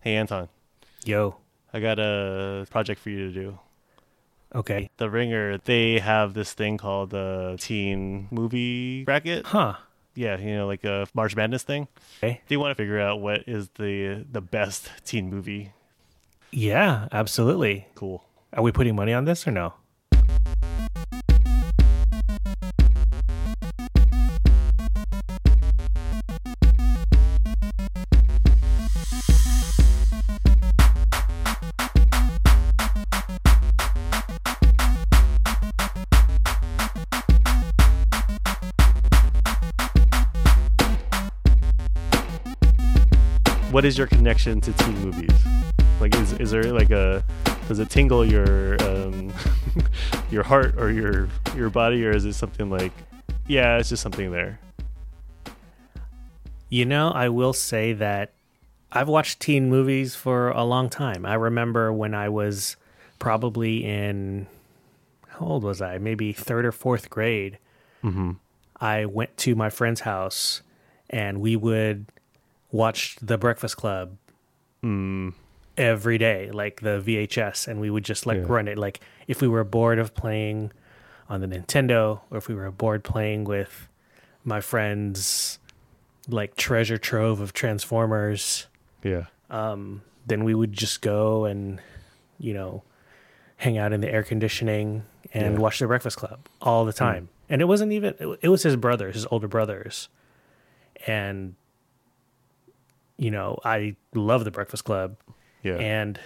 Hey Anton, Yo. I got a project for you to do. Okay. The Ringer, they have this thing called the teen movie bracket. Huh. Yeah, you know, like a March Madness thing. Okay. They want to figure out what is the the best teen movie. Yeah, absolutely. Cool. Are we putting money on this or no? Is your connection to teen movies? Like, is is there like a does it tingle your um, your heart or your your body, or is it something like, yeah, it's just something there? You know, I will say that I've watched teen movies for a long time. I remember when I was probably in how old was I? Maybe third or fourth grade. Mm-hmm. I went to my friend's house and we would watch The Breakfast Club Mm, every day, like the VHS, and we would just like Yeah. run it. Like if we were bored of playing on the Nintendo, or if we were bored playing with my friends, like treasure trove of Transformers, yeah. um, then we would just go and you know hang out in the air conditioning and Yeah. watch the Breakfast Club all the time. And it wasn't even it, it was his brothers, his older brothers, and you know I love the Breakfast Club. Yeah. And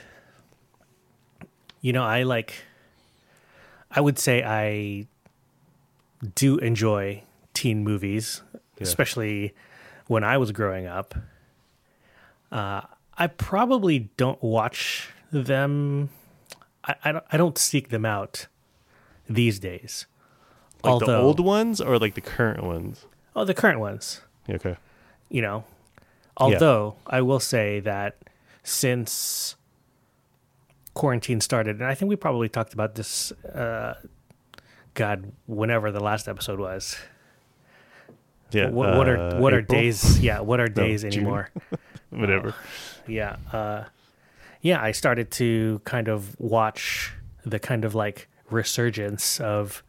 you know, I like I would say I do enjoy teen movies, Yeah. especially when I was growing up. Uh, I probably don't watch them. I, I don't. I don't seek them out these days. like the old ones or like the current ones? Oh, the current ones. Okay. you know. Although I will say that since quarantine started, and I think we probably talked about this, uh, God, whenever the last episode was. Yeah. what, what are uh, what are April? days? Yeah, what are days June. anymore? Whatever. yeah, uh, yeah. I started to kind of watch the kind of like resurgence of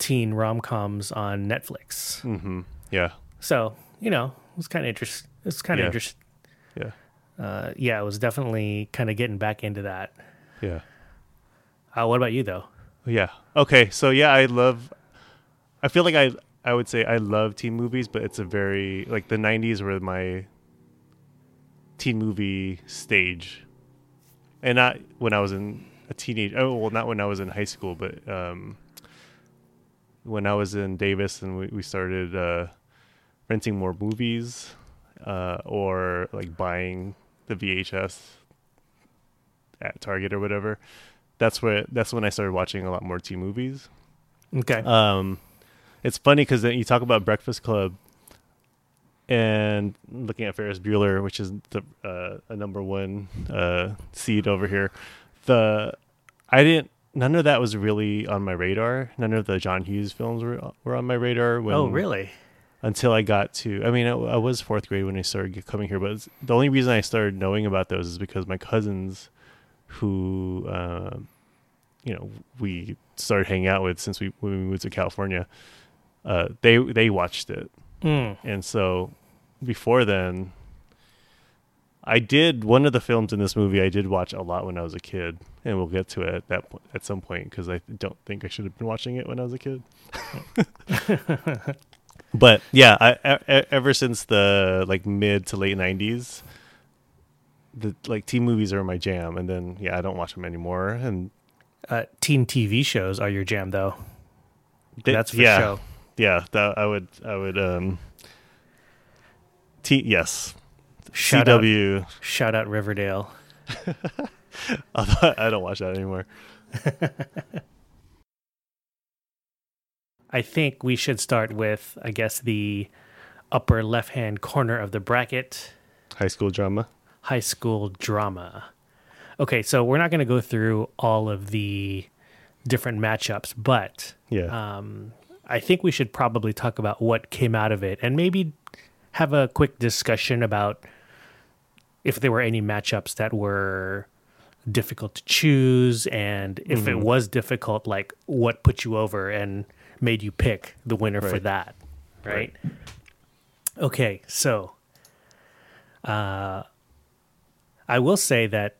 teen rom coms on Netflix. mm-hmm. Yeah. So you know, it was kind of interest. It's kind of Yeah. interest. Yeah. uh, yeah, it was definitely kind of getting back into that. Yeah. Uh, what about you though? Yeah. Okay. So yeah, I love. I feel like I I would say I love teen movies, but it's a very like the '90s were my teen movie stage, and not when I was in a teenage. Oh well, not when I was in high school, but um, when I was in Davis and we we started uh, renting more movies, uh, or like buying the VHS at Target or whatever that's where that's when I started watching a lot more teen movies. Okay. Um, it's funny because you talk about Breakfast Club and looking at Ferris Bueller, which is the uh, a number one uh, seed over here. The I didn't. None of that was really on my radar. None of the John Hughes films were were on my radar. When, oh, really? Until I got to, I mean, I, I was fourth grade when I started coming here, but the only reason I started knowing about those is because my cousins, who, uh, you know, we started hanging out with since we when we moved to California, uh, they they watched it, Mm. and so before then, I did one of the films in this movie. I did watch a lot when I was a kid, and we'll get to it at that point at some point because I don't think I should have been watching it when I was a kid. but yeah, I, e- ever since the like mid to late '90s, the like teen movies are my jam, and then yeah, I don't watch them anymore. And Uh, teen TV shows are your jam, though. they- That's for yeah, sure. yeah. That I would I would um. T yes, Shout out, CW. shout out Riverdale. I don't watch that anymore. I think we should start with, I guess, the upper left hand corner of the bracket High school drama. high school drama. Okay, so we're not going to go through all of the different matchups, but Yeah. um, I think we should probably talk about what came out of it and maybe have a quick discussion about if there were any matchups that were difficult to choose, and if it was difficult, like what put you over and made you pick the winner for Right. that, right? Okay, so uh, I will say that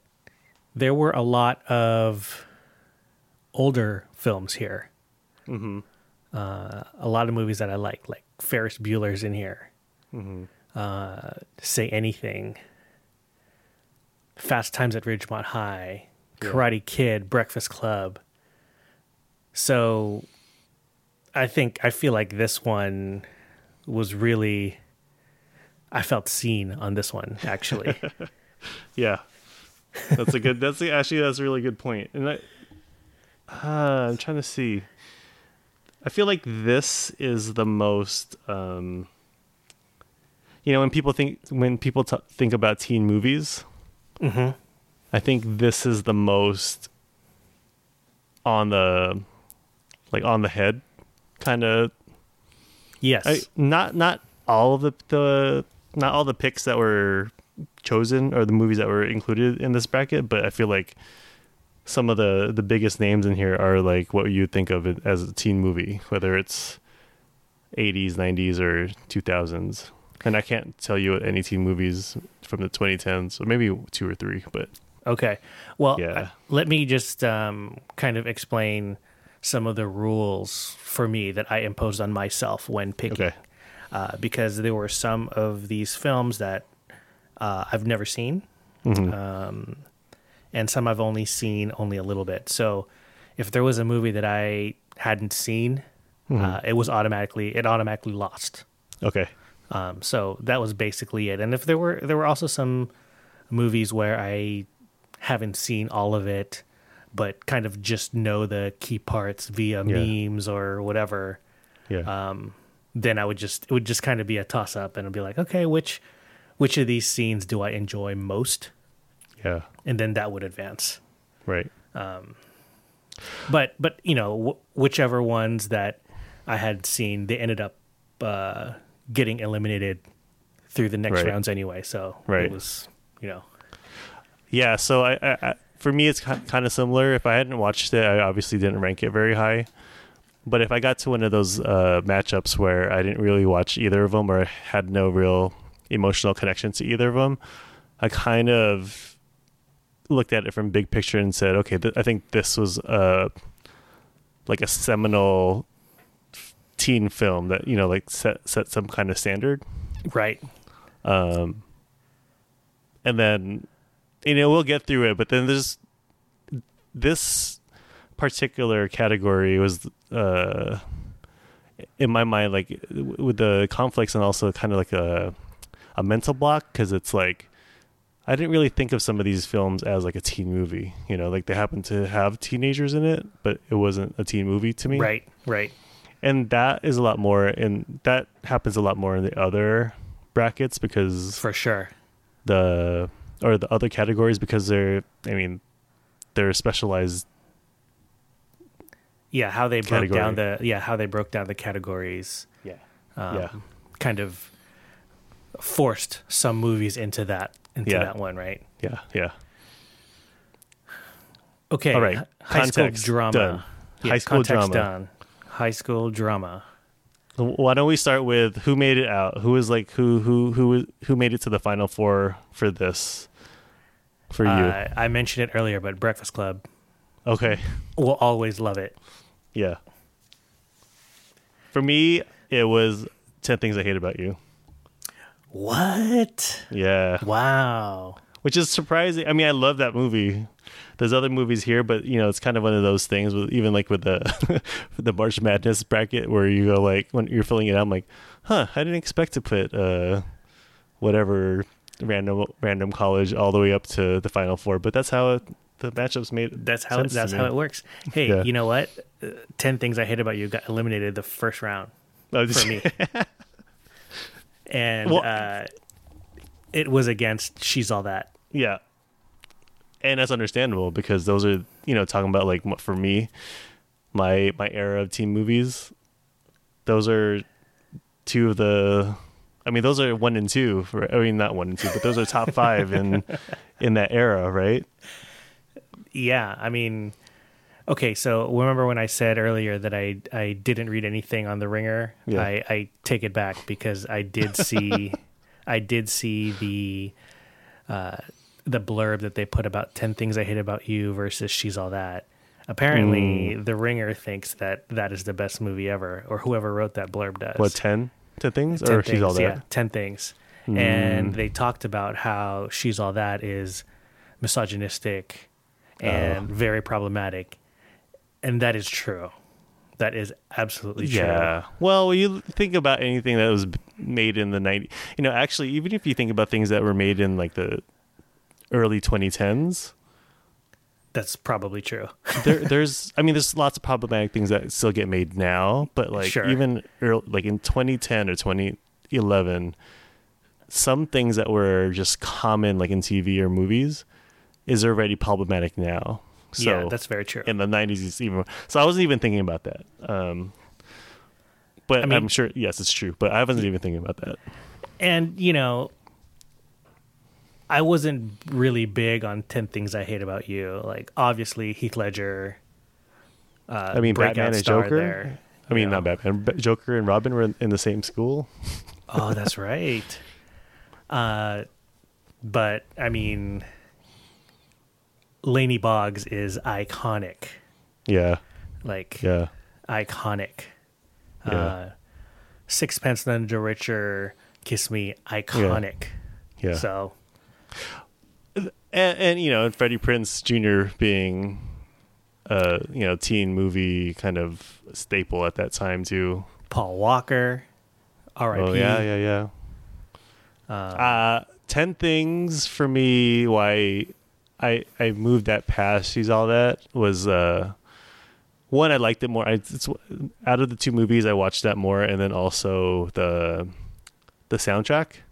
there were a lot of older films here. Mm-hmm. Uh, a lot of movies that I like, like Ferris Bueller's in here. Mm-hmm. Uh, Say Anything, Fast Times at Ridgemont High, Yeah. Karate Kid, Breakfast Club. So I think, I feel like this one was really, I felt seen on this one, actually. Yeah, that's a good. That's a, actually that's a really good point. And I, uh, I'm trying to see. I feel like this is the most. Um, you know, when people think when people t- think about teen movies, hmm I think this is the most on the like on the head kind of Yes. I, not not all of the, the not all the picks that were chosen or the movies that were included in this bracket, but I feel like some of the the biggest names in here are like what you think of it as a teen movie, whether it's 80s, 90s, or 2000s. And I can't tell you any teen movies from the 2010s, or maybe two or three, but Okay. Well, Yeah. uh, let me just um, kind of explain some of the rules for me that I imposed on myself when picking. okay, Uh, because there were some of these films that uh, I've never seen, Mhm. um, and some I've only seen only a little bit. So if there was a movie that I hadn't seen, Mm-hmm. uh, it was automatically it automatically lost. okay, Um, so that was basically it. And if there were there were also some movies where I haven't seen all of it, but kind of just know the key parts via Yeah. memes or whatever, yeah, um, then I would just it would just kind of be a toss up, and it'd be like, okay, which which of these scenes do I enjoy most, yeah, and then that would advance. right, Um, But but you know wh- whichever ones that I had seen, they ended up uh, getting eliminated through the next Right. rounds anyway. So Right. it was you know. yeah. So I, I, I for me, it's kind of similar. If I hadn't watched it, I obviously didn't rank it very high. But if I got to one of those uh, matchups where I didn't really watch either of them or had no real emotional connection to either of them, I kind of looked at it from big picture and said, okay, th- I think this was uh, like a seminal teen film that you know like set set some kind of standard. Right. Um, and then you know we'll get through it, but then there's this particular category was uh in my mind like with the conflicts and also kind of like a a mental block because it's like I didn't really think of some of these films as like a teen movie. You know, like they happen to have teenagers in it, but it wasn't a teen movie to me Right. Right. and that is a lot more and that happens a lot more in the other brackets because For sure. the or the other categories because they're i mean they're specialized Yeah. How they broke down the yeah how they broke down the categories. yeah Um, Yeah. Kind of forced some movies into that into Yeah. that one. Right. yeah yeah Okay. All right. h- High school drama. done. Yeah, High school drama. done. High school drama. why don't we start with who made it out who is like who who who who made it to the final four for this for you Uh, I mentioned it earlier, but Breakfast Club okay will always love it. yeah for me it was 10 things i hate about you What? yeah Wow. which is surprising. I mean, I love that movie. There's other movies here, but you know, it's kind of one of those things. With even like with the the March Madness bracket, where you go like when you're filling it out, I'm like, huh, I didn't expect to put uh whatever random random college all the way up to the final four, but that's how it, the matchups made. That's how to that's how it works. Hey, Yeah. you know what? Uh, Ten things I hate about you got eliminated the first round Oh, for me, and Well- uh, it was against She's All That. Yeah. And that's understandable because those are, you know, talking about like for me, my my era of teen movies. Those are two of the I mean, those are one and two. For, I mean, not one and two, but those are top five in in that era, right? Yeah, I mean, okay. So remember when I said earlier that I I didn't read anything on the Ringer? Yeah. I I take it back because I did see I did see the uh, the blurb that they put about ten things I hate about you versus she's all that. Apparently, Mm. the Ringer thinks that that is the best movie ever, or whoever wrote that blurb does. What ten to things, 10 or she's all that? Yeah, 10 things. Mm. And they talked about how She's All That is misogynistic and Oh. very problematic. And that is true. That is absolutely true. Yeah. Well, when you think about anything that was made in the 90s, you know, actually, even if you think about things that were made in like the early 2010s, That's probably true. there, there's, I mean, there's lots of problematic things that still get made now, but like Sure. even early, like in 2010 or 2011, some things that were just common, like in TV or movies, is already problematic now. So yeah, that's very true. in the 90s it's even so i wasn't even thinking about that um but I mean- i'm sure yes it's true but i wasn't even thinking about that And, you know, I wasn't really big on 10 Things I Hate About You. Like, obviously, Heath Ledger. Uh, I mean, Batman and Joker? There, i mean know. not batman joker and robin were in, the same school Oh, that's right. Uh, but I mean, Laney Boggs is iconic, yeah like yeah iconic. Yeah. Uh, Sixpence None the Richer, Kiss Me, iconic. yeah So and, and you know and freddie prinze jr being a you know teen movie kind of staple at that time too Paul Walker, R.I.P. oh yeah yeah yeah Uh, Uh, ten things for me why I I moved that past. She's all that was uh one I liked it more. I it's out of the two movies I watched that more, and then also the the soundtrack.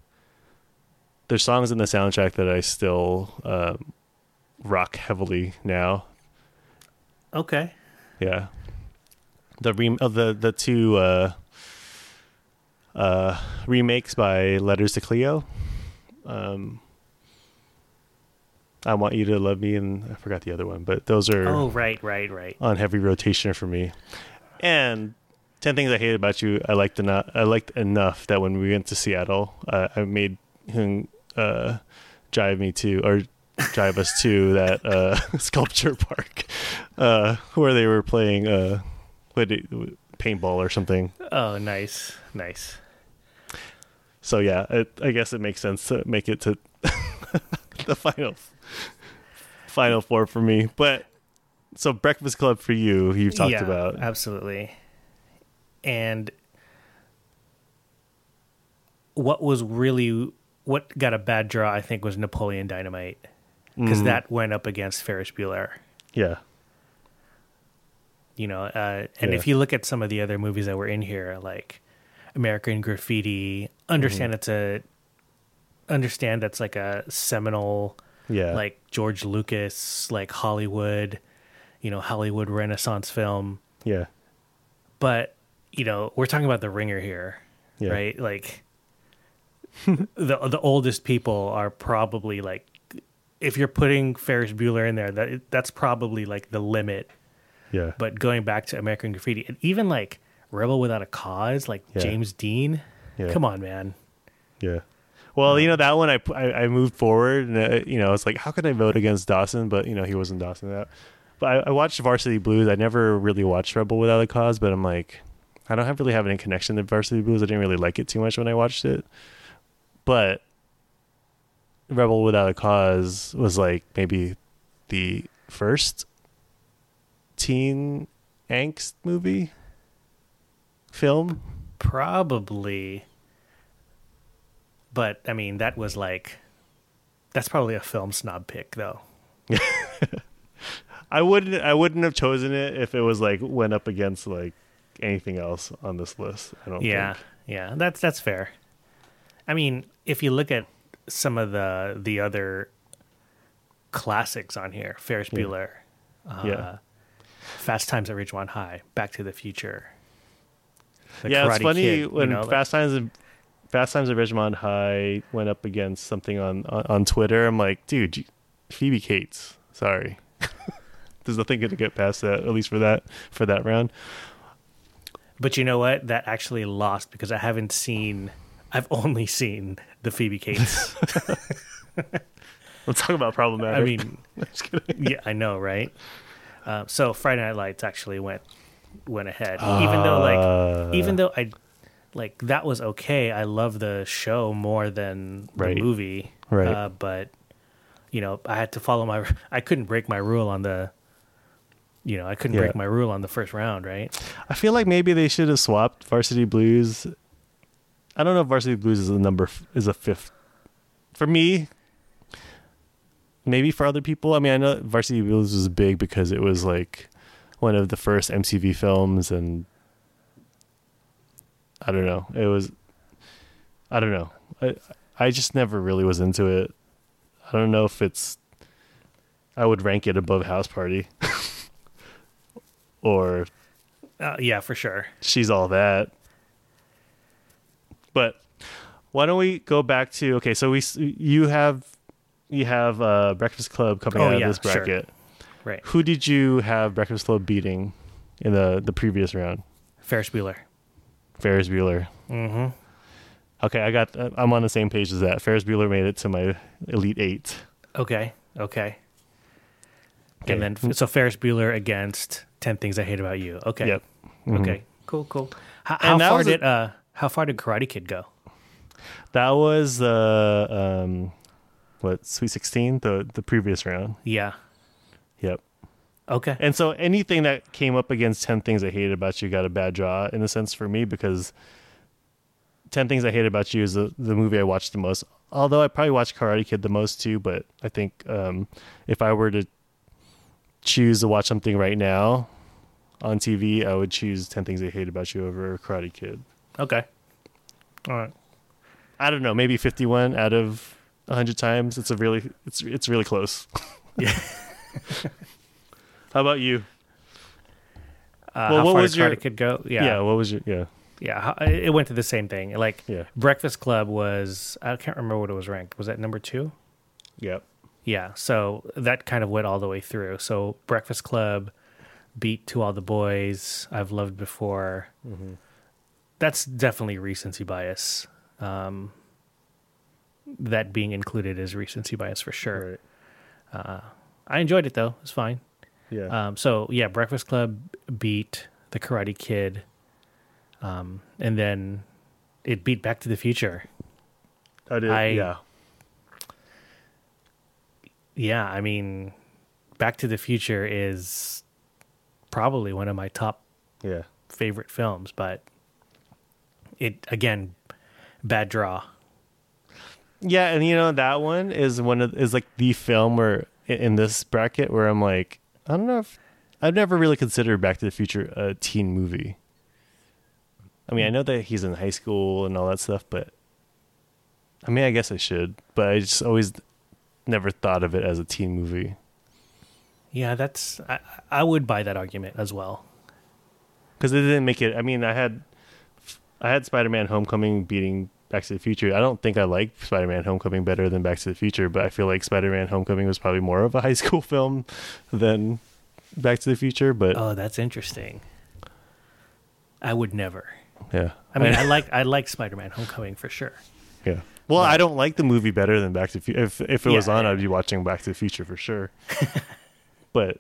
There's songs in the soundtrack that I still um, rock heavily now. okay. Yeah. The rem- of the the two uh uh remakes by Letters to Cleo. Um I want you to love me and I forgot the other one, but those are Oh, right, right, right. on heavy rotation for me. And 10 things I hate about you, I liked enough I liked enough that when we went to Seattle, uh, I made him uh drive me to or drive us to that uh sculpture park uh where they were playing uh what paintball or something. Oh, nice, nice. So yeah, it, I guess it makes sense to make it to the final final four for me. But so Breakfast Club for you, you've talked yeah, about. absolutely. And what was really what got a bad draw, I think, was Napoleon Dynamite because Mm, that went up against Ferris Bueller. yeah, You know, uh, and Yeah. if you look at some of the other movies that were in here, like American Graffiti, understand Mm-hmm. it's a understand that's like a seminal yeah, like George Lucas, like Hollywood, you know, Hollywood Renaissance film. yeah, But, you know, we're talking about the ringer here, yeah, right? Like the the oldest people are probably like if you're putting Ferris Bueller in there, that that's probably like the limit. yeah, But going back to American Graffiti, and even like Rebel Without a Cause, like Yeah. James Dean, yeah. come on, man. Yeah. Well, you know that one I, I I moved forward, and uh, you know it's like how could I vote against Dawson? But you know he wasn't Dawson that. But I, I watched Varsity Blues. I never really watched Rebel Without a Cause, but I'm like, I don't have really have any connection to Varsity Blues. I didn't really like it too much when I watched it. But Rebel Without a Cause was like maybe the first teen angst movie film. Probably. But I mean, that was like that's probably a film snob pick though. I wouldn't I wouldn't have chosen it if it was like went up against like anything else on this list. I don't Yeah, think. yeah, that's that's fair. I mean, if you look at some of the the other classics on here, Ferris Yeah. Bueller, uh, Yeah. Fast Times at Ridgemont High, Back to the Future. The yeah, it's funny Kid, you when know, like- Fast Times and Fast Times at Ridgemont High went up against something on on, on Twitter. I'm like, dude, Phoebe Cates. Sorry, there's nothing going to get past that. At least for that for that round. But you know what? That actually lost because I haven't seen. I've only seen the Phoebe Cates. Let's talk about problematic. I mean, yeah, I know, right? Uh, so Friday Night Lights actually went went ahead, even though Uh, like even though I like that was okay. I love the show more than the movie, Right. Uh, but you know, I had to follow my. I couldn't break my rule on the. You know, I couldn't Yeah. break my rule on the first round, right? I feel like maybe they should have swapped Varsity Blues. I don't know if Varsity Blues is a number is a fifth. For me, maybe for other people. I mean, I know Varsity Blues was big because it was like one of the first MTV films, and I don't know. It was, I don't know. I I just never really was into it. I don't know if it's. I would rank it above House Party, or Uh, yeah, for sure. she's all that. But why don't we go back to okay? So we you have you have uh, Breakfast Club coming Oh, out of yeah, this sure. bracket. Right, Who did you have Breakfast Club beating in the the previous round? Ferris Bueller. Ferris Bueller. Mm-hmm. Okay, I got. I'm on the same page as that. Ferris Bueller made it to my elite eight. Okay, okay. Okay. And then so Ferris Bueller against Ten Things I Hate About You. Okay. Yep. Mhm. Okay. Cool. Cool. How, how far was a- did uh how far did Karate Kid go? That was uh, um, what Sweet Sixteen, the the previous round. Yeah. Yep. Okay. And so anything that came up against 10 Things I Hated About You got a bad draw in a sense for me because 10 Things I Hated About You is the, the movie I watched the most. Although I probably watched Karate Kid the most too, but I think um, if I were to choose to watch something right now on TV, I would choose 10 Things I Hate About You over Karate Kid. Okay. All right. I don't know, maybe 51 out of 100 times. It's a really it's it's really close. Yeah. How about you? Uh, Well, how what far was your- Kid go? Yeah. Yeah. what was your yeah. Yeah. It went to the same thing. Like Yeah. Breakfast Club was I can't remember what it was ranked. Was that number two? Yep. Yeah, so that kind of went all the way through. So Breakfast Club beat To All the Boys, I've Loved Before. That's definitely recency bias. Um, that being included is recency bias for sure. Right. I enjoyed it though; it's fine. Yeah. Um, so yeah, Breakfast Club beat The Karate Kid, um, and then it beat Back to the Future. I did. I- yeah. Yeah, I mean, Back to the Future is probably one of my top Yeah. favorite films, but it again, bad draw. Yeah, and you know that one is one of is like the film where in this bracket where I'm like, I don't know if I've never really considered Back to the Future a teen movie. I mean, I know that he's in high school and all that stuff, but I mean, I guess I should, but I just always never thought of it as a teen movie. Yeah, that's I, I would buy that argument as well. because it didn't make it. I mean, I had I had Spider-Man: Homecoming beating Back to the Future. I don't think I like Spider-Man: Homecoming better than Back to the Future, but I feel like Spider-Man: Homecoming was probably more of a high school film than Back to the Future. But Oh, that's interesting. I would never. yeah, I mean, I like I like Spider-Man: Homecoming for sure. yeah. Well, I don't like the movie better than Back to the Future. If if it was on, yeah. I'd be watching Back to the Future for sure. but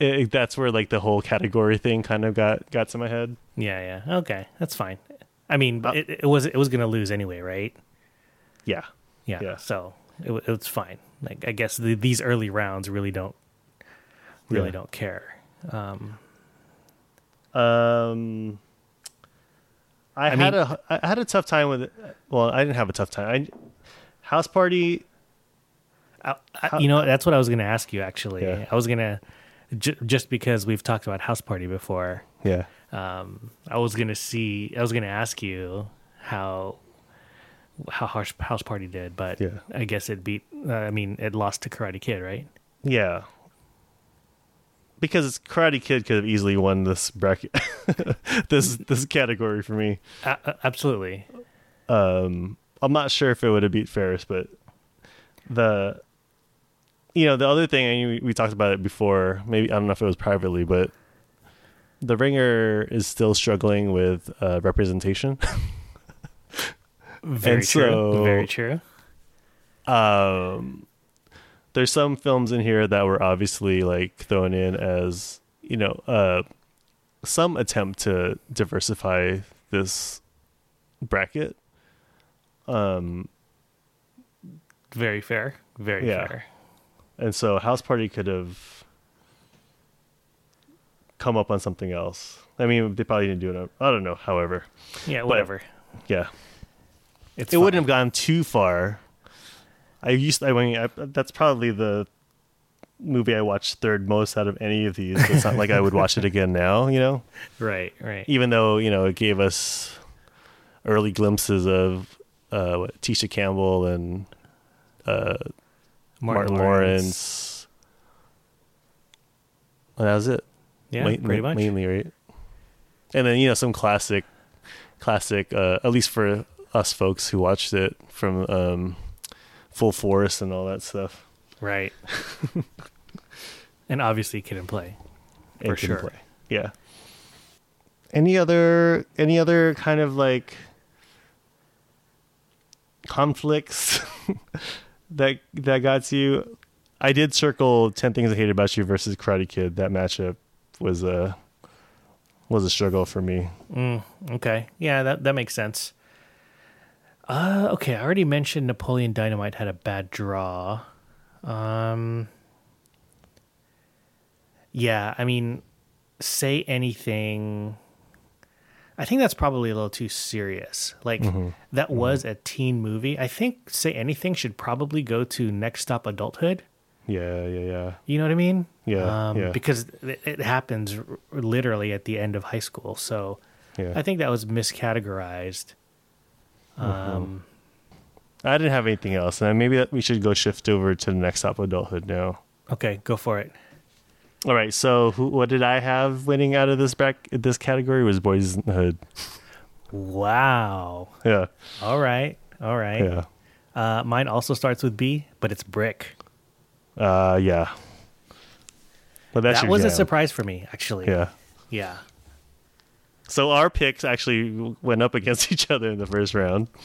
it, that's where like the whole category thing kind of got got to my head. Yeah, yeah. Okay, that's fine. I mean, Uh, it, it was it was gonna lose anyway, right? Yeah, Yeah. Yeah. So it, it's fine. Like I guess the, these early rounds really don't really Yeah. don't care. Um, Um, I, I had mean- a I had a tough time with it. Well, I didn't have a tough time. I, House Party. I, I, you know, that's what I was gonna ask you. Actually, Yeah. I was gonna j- just because we've talked about House Party before. Yeah, Um, I was gonna see. I was gonna ask you how how House House Party did, but Yeah. I guess it beat. Uh, I mean, it lost to Karate Kid, right? yeah. Because Karate Kid could have easily won this bracket, this this category for me. A- absolutely. Um, I'm not sure if it would have beat Ferris, but the you know the other thing and we, we talked about it before. Maybe I don't know if it was privately, but the Ringer is still struggling with uh, representation. Very And true. so- Very true. um there's some films in here that were obviously like thrown in as you know uh some attempt to diversify this bracket um Very fair. Very Yeah. fair. And so house party could have come up on something else i mean they probably didn't do it i don't know however Yeah, whatever. yeah It's it fine. wouldn't have gone too far. I used. I mean, I, that's probably the movie I watched third most out of any of these. It's not like I would watch it again now. You know, Right, right. even though you know it gave us early glimpses of uh, what, Tisha Campbell and uh, Martin, Lawrence. And that was it. Yeah, Ma- pretty much. mainly right. And then you know some classic, classic. Uh, at least for us folks who watched it from um, Full Force and all that stuff. Right. and obviously Kid and Play. For Kid sure. Play. Yeah. Any other any other kind of like conflicts that that got to you? I did circle Ten Things I Hate About You versus Karate Kid. That matchup was a was a struggle for me. Mm, okay. Yeah, that, that makes sense. Uh, okay, I already mentioned Napoleon Dynamite had a bad draw. Um, yeah, I mean, say anything. I think that's probably a little too serious. Like, that was a teen movie. I think Say Anything should probably go to Next Stop Adulthood. Yeah, yeah, yeah. You know what I mean? Yeah, Um, yeah. Because it, it happens r- literally at the end of high school. So Yeah. I think that was miscategorized. Mm-hmm. Um, I didn't have anything else, and maybe that we should go shift over to the next stop adulthood now. okay, go for it. All right, so who, what did I have winning out of this back this category was Boys in the Hood. Wow. Yeah, All right. All right. yeah, Uh, mine also starts with B, but it's Brick. uh, yeah. But that's that was a surprise for me, actually. Yeah. Yeah. So our picks actually went up against each other in the first round.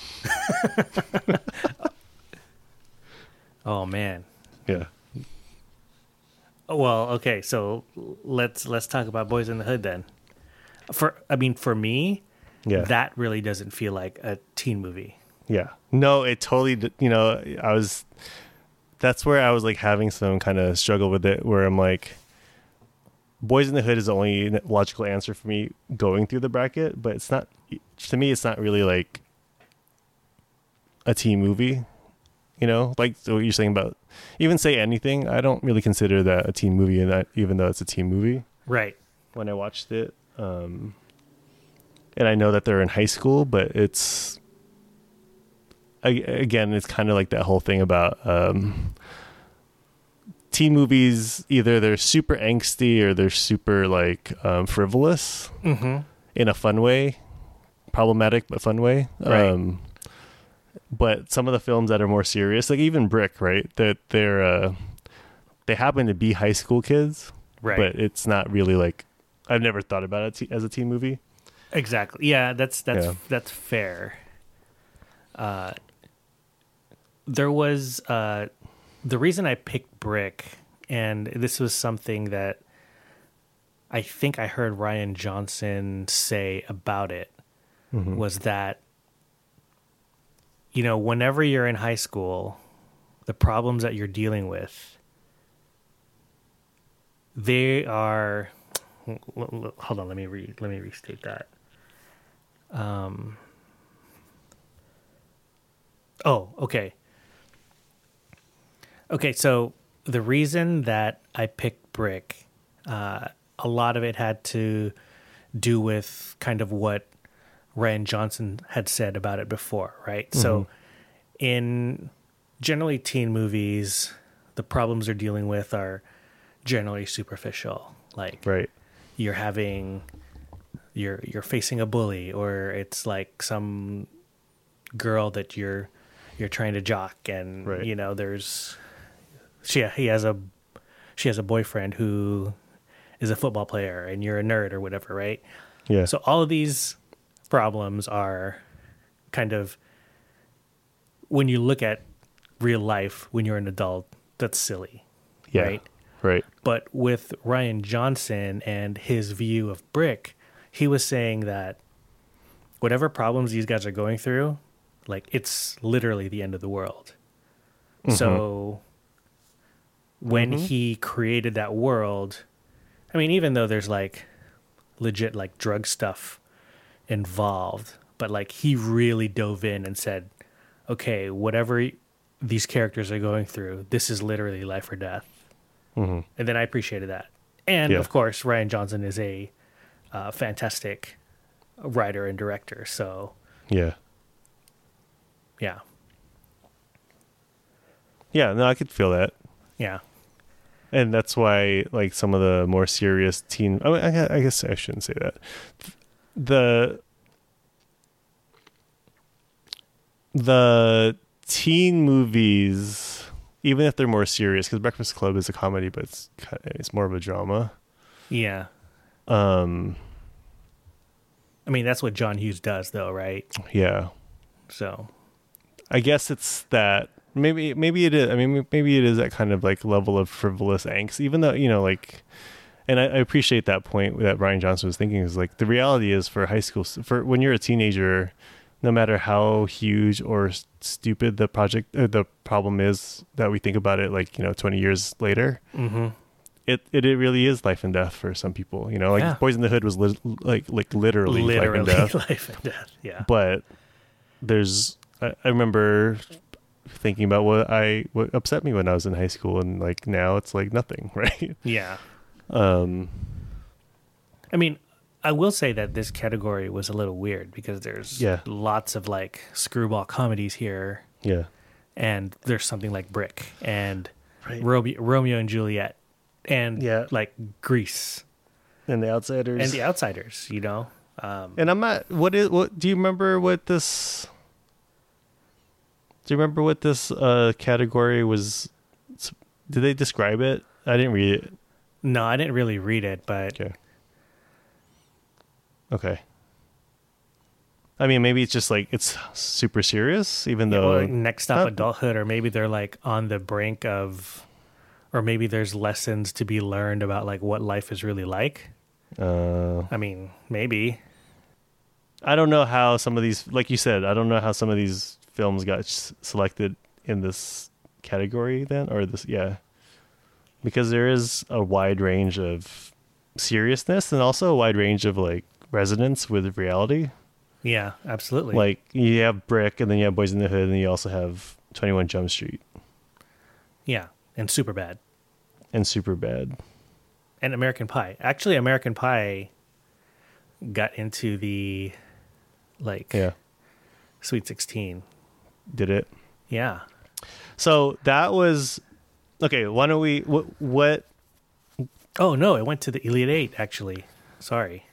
Oh man. Yeah. Oh, Well, okay, so let's let's talk about Boys in the Hood then. For I mean, for me, Yeah. that really doesn't feel like a teen movie. Yeah. No, it totally, you know, I was, that's where I was like having some kind of struggle with it where I'm like, Boys in the Hood is the only logical answer for me going through the bracket, but it's not, to me, it's not really like a teen movie, you know, like what you're saying about even say anything. I don't really consider that a teen movie, and that even though it's a teen movie Right. when I watched it. Um, and I know that they're in high school, but it's again, it's kind of like that whole thing about um, teen movies. Either they're super angsty or they're super like um, frivolous Mm-hmm. in a fun way, problematic but fun way. Right. Um, but some of the films that are more serious, like even Brick, right? That they're uh, they happen to be high school kids, Right. but it's not really like I've never thought about it as a teen movie. Exactly. Yeah, that's that's Yeah. that's fair. Uh, there was uh, the reason I picked Brick, and this was something that I think I heard Rian Johnson say about it was that you know whenever you're in high school, the problems that you're dealing with, they are. Hold on, let me re let me restate that. Um. Oh, okay. Okay, so the reason that I picked Brick, uh, a lot of it had to do with kind of what Rian Johnson had said about it before, right? So, mm-hmm. in generally teen movies, the problems they're dealing with are generally superficial, like Right. you're having you're you're facing a bully or it's like some girl that you're you're trying to jock, and Right. you know there's she he has a she has a boyfriend who is a football player, and you're a nerd or whatever, right? Yeah. So all of these problems are kind of when you look at real life when you're an adult, that's silly, yeah. right? Right. But with Rian Johnson and his view of Brick, he was saying that whatever problems these guys are going through, like it's literally the end of the world. Mm-hmm. So when mm-hmm. he created that world, I mean, even though there's like legit like drug stuff involved, but like he really dove in and said, okay, whatever these characters are going through, this is literally life or death hmm and then I appreciated that. And Yeah. of course, Rian Johnson is a uh, fantastic writer and director. So Yeah. yeah, Yeah. No, I could feel that. yeah, and that's why like some of the more serious teen I, mean, I I guess i shouldn't say that the the teen movies even if they're more serious because breakfast club is a comedy but it's it's more of a drama yeah. um I mean, that's what John Hughes does, though, right? yeah So i guess it's that maybe maybe it is i mean maybe it is that kind of like level of frivolous angst even though you know like and I, I appreciate that point that Rian Johnson was thinking is like the reality is for high school for when you're a teenager, no matter how huge or stupid the project uh, the problem is that we think about it like you know 20 years later, mhm. it it, it really is life and death for some people. You know, like Yeah. Boys in the Hood was li- like like literally, literally life and death, life and death. Yeah, but there's I, I remember thinking about what I what upset me when I was in high school and like now it's like nothing, right? yeah. Um I mean, I will say that this category was a little weird because there's Yeah. lots of like screwball comedies here, yeah. and there's something like Brick and Right. Romeo, Romeo and Juliet, and Yeah. like Grease And the outsiders. and The Outsiders. You know, um, And I'm not. What is? What do you remember? What this? Do you remember what this uh, category was? Did they describe it? I didn't read it. No, I didn't really read it, but Okay. Okay. I mean, maybe it's just like it's super serious, even though. well, like, next up not- adulthood, or maybe they're like on the brink of, or maybe there's lessons to be learned about like what life is really like. uh, I mean, maybe. I don't know how some of these, like you said, I don't know how some of these films got s- selected in this category then, or this, yeah, because there is a wide range of seriousness and also a wide range of like resonance with reality. Yeah, absolutely. Like you have Brick, and then you have Boys in the Hood, and then you also have Twenty One Jump Street yeah, and super bad. and Super Bad. and American Pie. Actually, American Pie got into the like Yeah, Sweet Sixteen. did it. Yeah, So that was okay. Why don't we? What? What? Oh no, it went to the Elite Eight. Actually, sorry.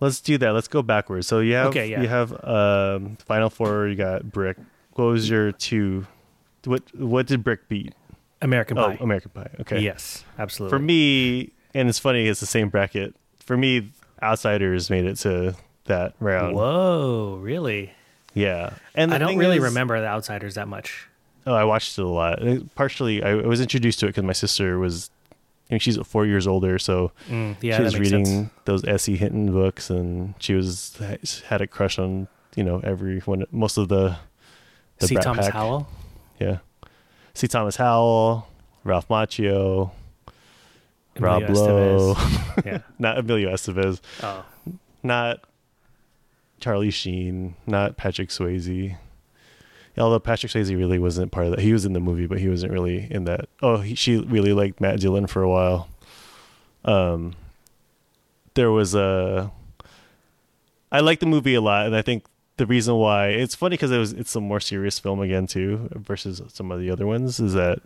Let's do that. Let's go backwards. So you have Okay, yeah. you have um, Final Four. You got Brick. What was your two? What what did Brick beat? American Oh, Pie. American Pie. Okay. Yes, absolutely. For me, and it's funny. It's the same bracket. For me, Outsiders made it to that round. Whoa, really? Yeah, and I don't really is- remember the Outsiders that much. Oh, I watched it a lot. Uh, Partially, I I was introduced to it because my sister was, you know, she's four years older, so Mm, yeah, she was reading sense. those S.E. Hinton books, and she was had a crush on you know every one, most of the. the C. Thomas Pack. Howell. Yeah, C. Thomas Howell, Ralph Macchio, Rob Emilio Lowe, yeah. not Emilio Estevez, Oh, not Charlie Sheen, not Patrick Swayze. Although Patrick Swayze really wasn't part of that. He was in the movie, but he wasn't really in that. Oh, he, she really liked Matt Dillon for a while. Um, there was a. I like the movie a lot, and I think the reason why it's funny because it was it's a more serious film again too versus some of the other ones is that,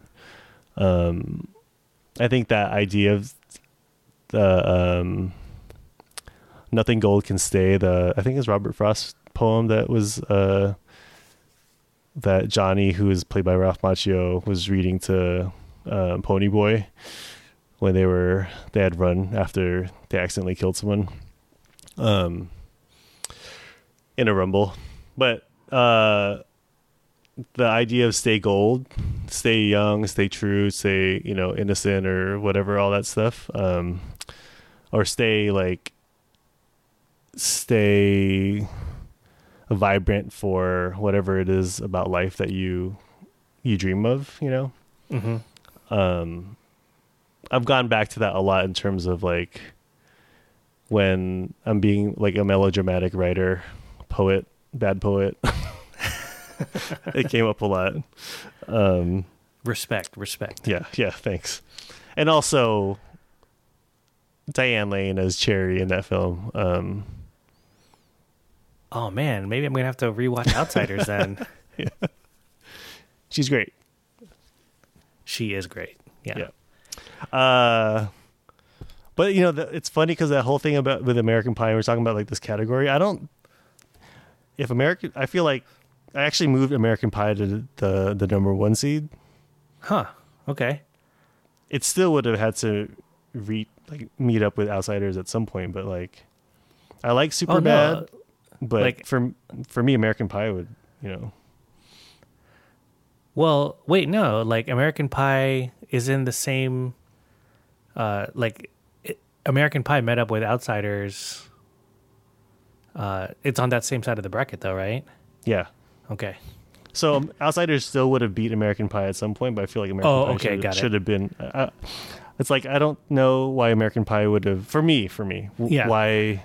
um, I think that idea of the um, nothing gold can stay the I think it's Robert Frost poem that was uh that Johnny, who is played by Ralph Macchio, was reading to uh, Ponyboy when they were they had run after they accidentally killed someone um in a rumble. But uh the idea of stay gold stay young stay true stay you know innocent or whatever all that stuff um or stay like stay vibrant for whatever it is about life that you you dream of you know Mm-hmm. um I've gone back to that a lot in terms of like when I'm being like a melodramatic writer, poet, bad poet. it came up a lot. Um Respect, respect. yeah, yeah, thanks. And also Diane Lane as Cherry in that film. Um Oh man, maybe I'm gonna have to rewatch Outsiders then. she's great. She is great. Yeah. Yeah. Uh, but you know, the, it's funny because that whole thing about with American Pie, we're talking about like this category. I don't. If American, I feel like I actually moved American Pie to the the number one seed. Huh. Okay. It still would have had to re like meet up with Outsiders at some point, but like, I like Super Oh, no, Bad, but like- for for me, American Pie would you know Well, wait, no. Like American Pie is in the same. Uh, like it, American Pie met up with Outsiders. Uh, it's on that same side of the bracket, though, right? yeah. Okay. So um, Outsiders still would have beat American Pie at some point, but I feel like American Oh, Pie okay, should, it. should have been. Uh, it's like I don't know why American Pie would have, for me, for me, w- Yeah. why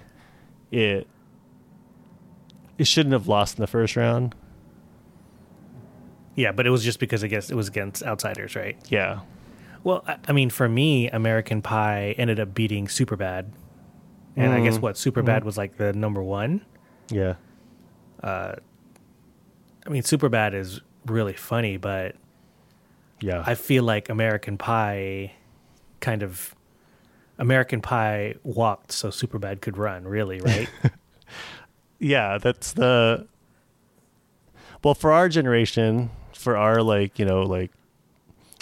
it it shouldn't have lost in the first round. Yeah, but it was just because I guess it was against Outsiders, right? Yeah, Well, I, I mean, for me, American Pie ended up beating Superbad, and I guess Mm. what Superbad was like the number one. yeah, Uh, I mean, Superbad is really funny, but yeah. I feel like American Pie kind of American Pie walked so Superbad could run, really, right? yeah, that's the well for our generation, for our like you know like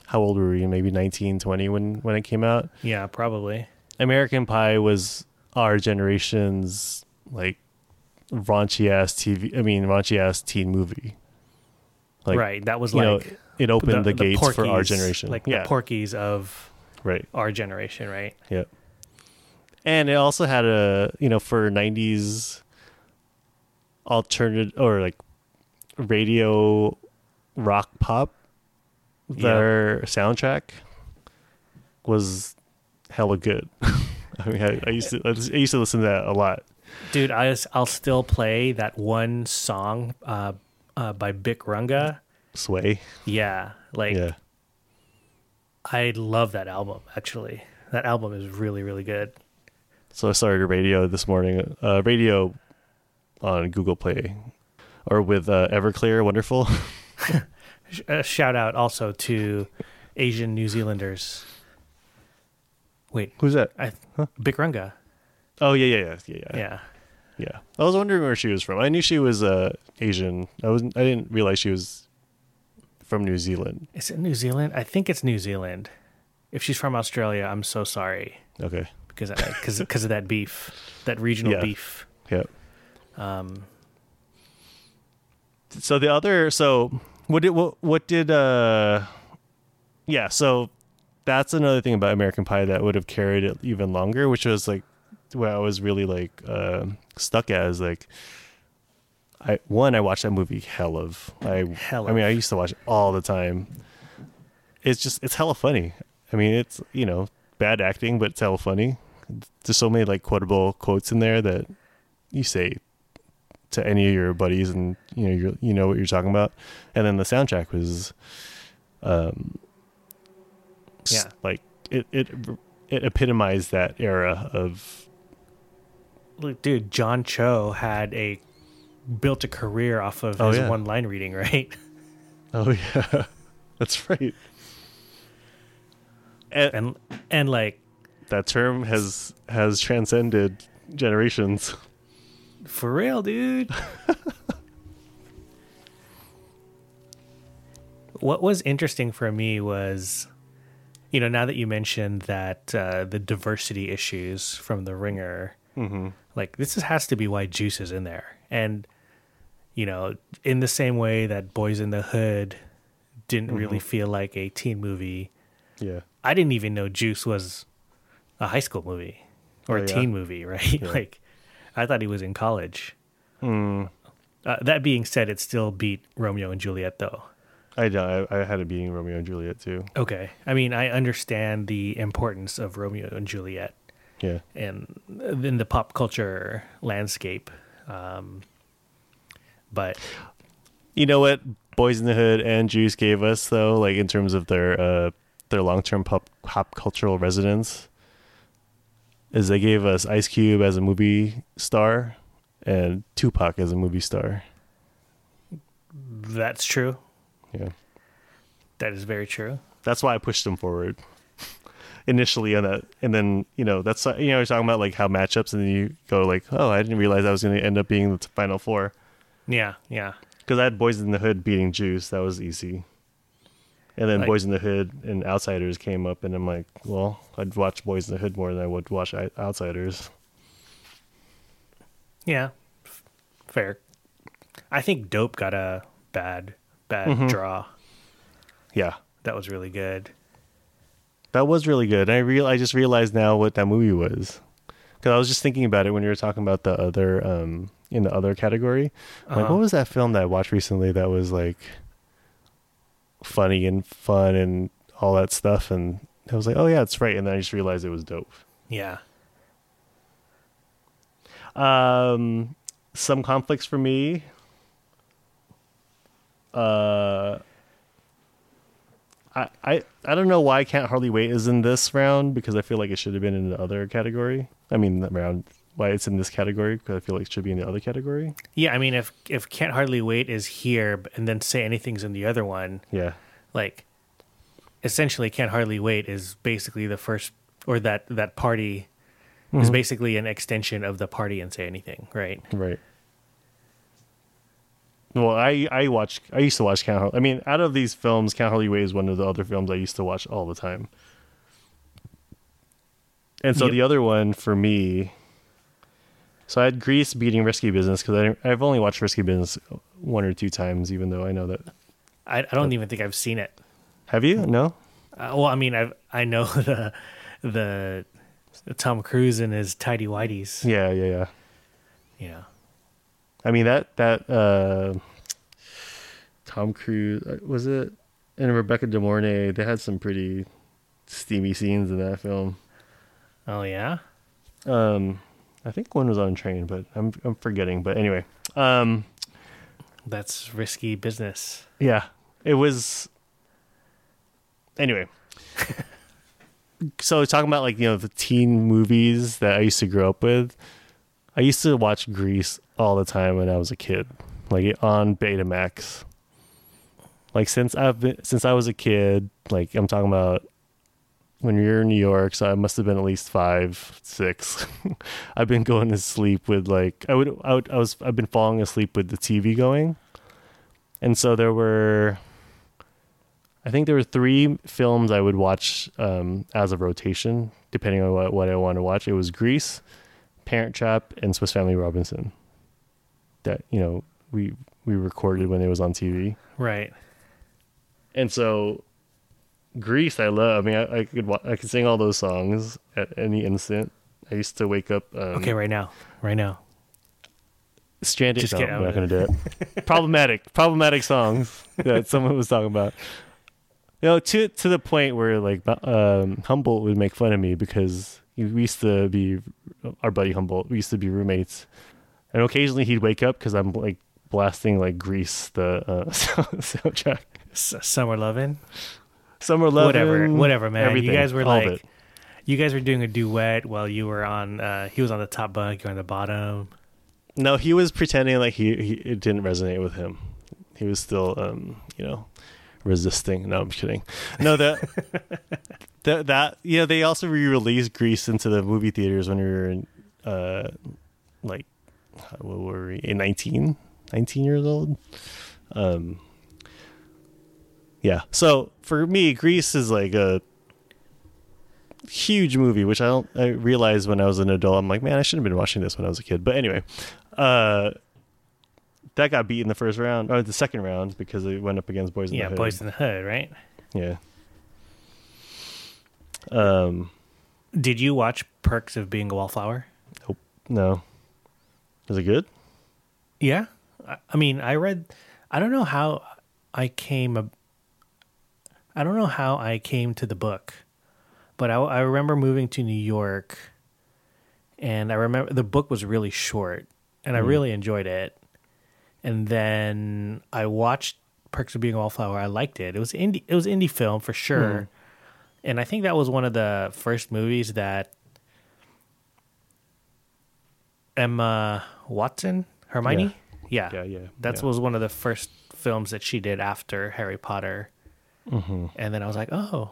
how old were we? Maybe 19, 20 when when it came out. yeah, probably. American Pie was our generation's like raunchy ass TV. I mean, raunchy ass teen movie. Like, right. That was you know, like it opened the, gates for our generation. like yeah, the Porky's of right. our generation, right? Yep. And it also had a you know for '90s alternative or like radio rock pop. Their soundtrack was hella good. I mean, I, I used to I used to listen to that a lot. Dude, I I'll still play that one song uh, uh, by Bic Runga. Sway. Yeah, like Yeah. I love that album. Actually, that album is really really good. So I started a radio this morning. Uh, radio on Google Play or with uh, Everclear. Wonderful. Uh, shout out also to Asian New Zealanders. Wait, Who's that? I Bic Runga. Oh yeah, yeah, yeah, yeah, yeah. Yeah. Yeah. I was wondering where she was from. I knew she was uh, Asian. I wasn't. I didn't realize she was from New Zealand. Is it New Zealand? I think it's New Zealand. If she's from Australia, I'm so sorry Okay. because because because of that beef, that regional Yeah. beef. Yep. Um, So the other. So what did what what did uh? Yeah. So that's another thing about American Pie that would have carried it even longer, which was like what I was really like uh, stuck at is like. I one I watched that movie hell of I Hell I mean. I used to watch it all the time. It's just it's hella funny. I mean it's you know bad acting but it's hella funny. There's so many like quotable quotes in there that you say to any of your buddies and you know you you know what you're talking about. And then the soundtrack was um Yeah. like it it it epitomized that era of look, dude, John Cho had a built a career off of Oh, his yeah. one line reading, right? oh yeah that's right and, And and like that term has has transcended generations for real, dude. what was interesting for me was, you know, now that you mentioned that uh, the diversity issues from The Ringer, Mm-hmm. like this is, has to be why Juice is in there, and you know, in the same way that Boys in the Hood didn't really feel like a teen movie. Yeah. I didn't even know Juice was a high school movie or Oh, a yeah? teen movie, right? like, I thought he was in college. Mm. Uh, that being said, it still beat Romeo and Juliet, though. I know. I, I had a beating Romeo and Juliet too. Okay. I mean, I understand the importance of Romeo and Juliet Yeah. in in the pop culture landscape, um, but You know what Boys in the Hood and Juice gave us though, like in terms of their uh their long term pop pop cultural residence, is they gave us Ice Cube as a movie star and Tupac as a movie star. that's true. Yeah. That is very true. That's why I pushed them forward initially on that, and then you know that's you know you're talking about like how matchups, and then you go like, oh, I didn't realize I was going to end up being the final four Yeah, yeah. because I had Boys in the Hood beating Juice, that was easy, and then Like- Boys in the Hood and Outsiders came up, and I'm like, well, I'd watch Boys in the Hood more than I would watch Outsiders. Yeah, fair. I think Dope got a bad, bad Mhm. draw. Yeah, That was really good. that was really good. I real I just realized now what that movie was because I was just thinking about it when you were talking about the other um in the other category. Like, Uh-huh. what was that film that I watched recently that was like funny and fun and all that stuff? And I was like, oh yeah, it's right. And then I just realized it was dope. Yeah. Um, some conflicts for me. Uh, I I I don't know why I can't hardly wait is in this round because I feel like it should have been in the other category. I mean, that round why it's in this category because I feel like it should be in the other category. Yeah, I mean, if if Can't Hardly Wait is here and then Say Anything's in the other one, Yeah, like essentially Can't Hardly Wait is basically the first or that that party is Mhm. basically an extension of the party and Say Anything, right? right. Well, I I watch I used to watch Count. Har- I mean, out of these films, Can't Hardly Wait is one of the other films I used to watch all the time. And so Yep. the other one for me, so I had Grease beating Risky Business because I've only watched Risky Business one or two times, even though I know that. I, I don't even think I've seen it. Have you? No. Uh, well, I mean, I I know the the Tom Cruise and his tidy whities. Yeah, yeah, yeah. Yeah. I mean that that uh, Tom Cruise uh, was it, and Rebecca De Mornay. They had some pretty steamy scenes in that film. Oh yeah. Um, I think one was on train, but I'm I'm forgetting. But anyway, um, That's risky business. yeah, it was. Anyway, so talking about like you know the teen movies that I used to grow up with, I used to watch Grease all the time when I was a kid, like on Betamax. Like since I've been since I was a kid, like I'm talking about when you're in New York, so I must have been at least five, six. I've been going to sleep with like I would, I would I was I've been falling asleep with the TV going, and so there were. I think there were three films I would watch um, as a rotation, depending on what, what I want to watch. It was Grease, Parent Trap, and Swiss Family Robinson. That you know we we recorded when it was on TV, Right. and so Grease I love. I mean, I, I could I could sing all those songs at any instant. I used to wake up. Um, Okay, right now. Right now. Stranded. Just no, kidding. I'm not going to do it. problematic, problematic songs that someone was talking about. You know, to to the point where like um, Humboldt would make fun of me because we used to be our buddy Humboldt. We used to be roommates, and occasionally he'd wake up because I'm like blasting like Grease the uh, soundtrack. S- Summer Lovin'. Summer Love, Whatever, whatever, man. Everything, You guys were all like, you guys were doing a duet while you were on. Uh, he was on the top bunk, you're on the bottom. No, he was pretending like he, he it didn't resonate with him. He was still, um, you know, resisting. No, I'm kidding. No, that that that you know they also re-released Grease into the movie theaters when we were in, uh, like what were we? 19, 19 years old. Um, Yeah. So for me, Grease is like a huge movie, which I don't I realized when I was an adult. I'm like, man, I shouldn't have been watching this when I was a kid. But anyway, uh that got beat in the first round or the second round because it went up against Boys in yeah, the Hood. Yeah, Boys in the Hood, right? Yeah. Um Did you watch Perks of Being a Wallflower? no. Is it good? Yeah. I- I mean, I read I don't know how I came ab- I don't know how I came to the book. But I, I remember moving to New York and I remember the book was really short and I hmm. really enjoyed it. And then I watched Perks of Being a Wallflower. I liked it. It was indie it was indie film for hmm. sure. And I think that was one of the first movies that Emma Watson, Hermione? Yeah. Yeah, yeah. That yeah. was one of the first films that she did after Harry Potter. Mm-hmm. And then I was like, oh,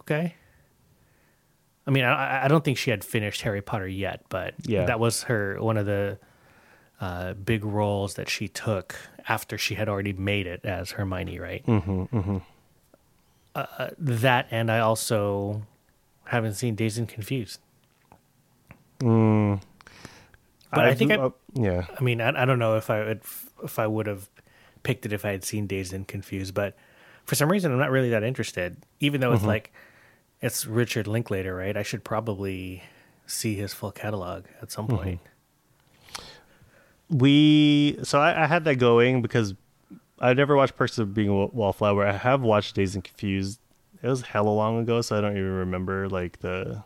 okay. I mean, I, I don't think she had finished Harry Potter yet, but Yeah. that was her one of the uh, big roles that she took after she had already made it as Hermione, right? Mm-hmm, mm-hmm. Uh, that, and I also haven't seen Dazed and Confused. Mm. But I think I- uh, yeah. I mean, I, I don't know if I would if I would have picked it if I had seen Dazed and Confused, but for some reason I'm not really that interested. Even though it's mm-hmm. like it's Richard Linklater, right? I should probably see his full catalog at some mm-hmm. point. we so I, I had that going because I never watched Perks of Being a Wallflower. I have watched Dazed and Confused. It was hella long ago, so I don't even remember like the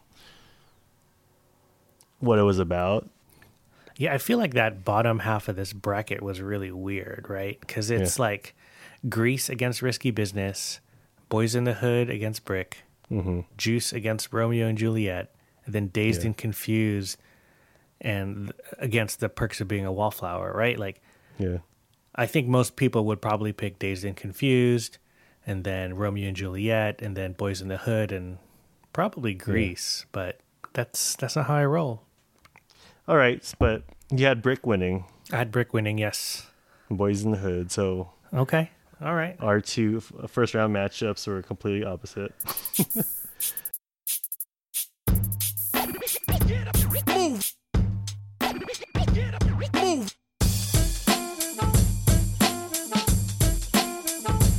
what it was about. Yeah, I feel like that bottom half of this bracket was really weird, right? Because it's like Grease against Risky Business, Boys in the Hood against Brick, Mm-hmm. Juice against Romeo and Juliet, and then Dazed Yeah. and Confused and against the Perks of Being a Wallflower, right? Like Yeah, I think most people would probably pick Dazed and Confused, and then Romeo and Juliet, and then Boys in the Hood, and probably Grease. But that's that's not how I roll. all right, but you had Brick winning, I had Brick winning, yes. Boys in the Hood. So Okay, all right. our two first round matchups were completely opposite.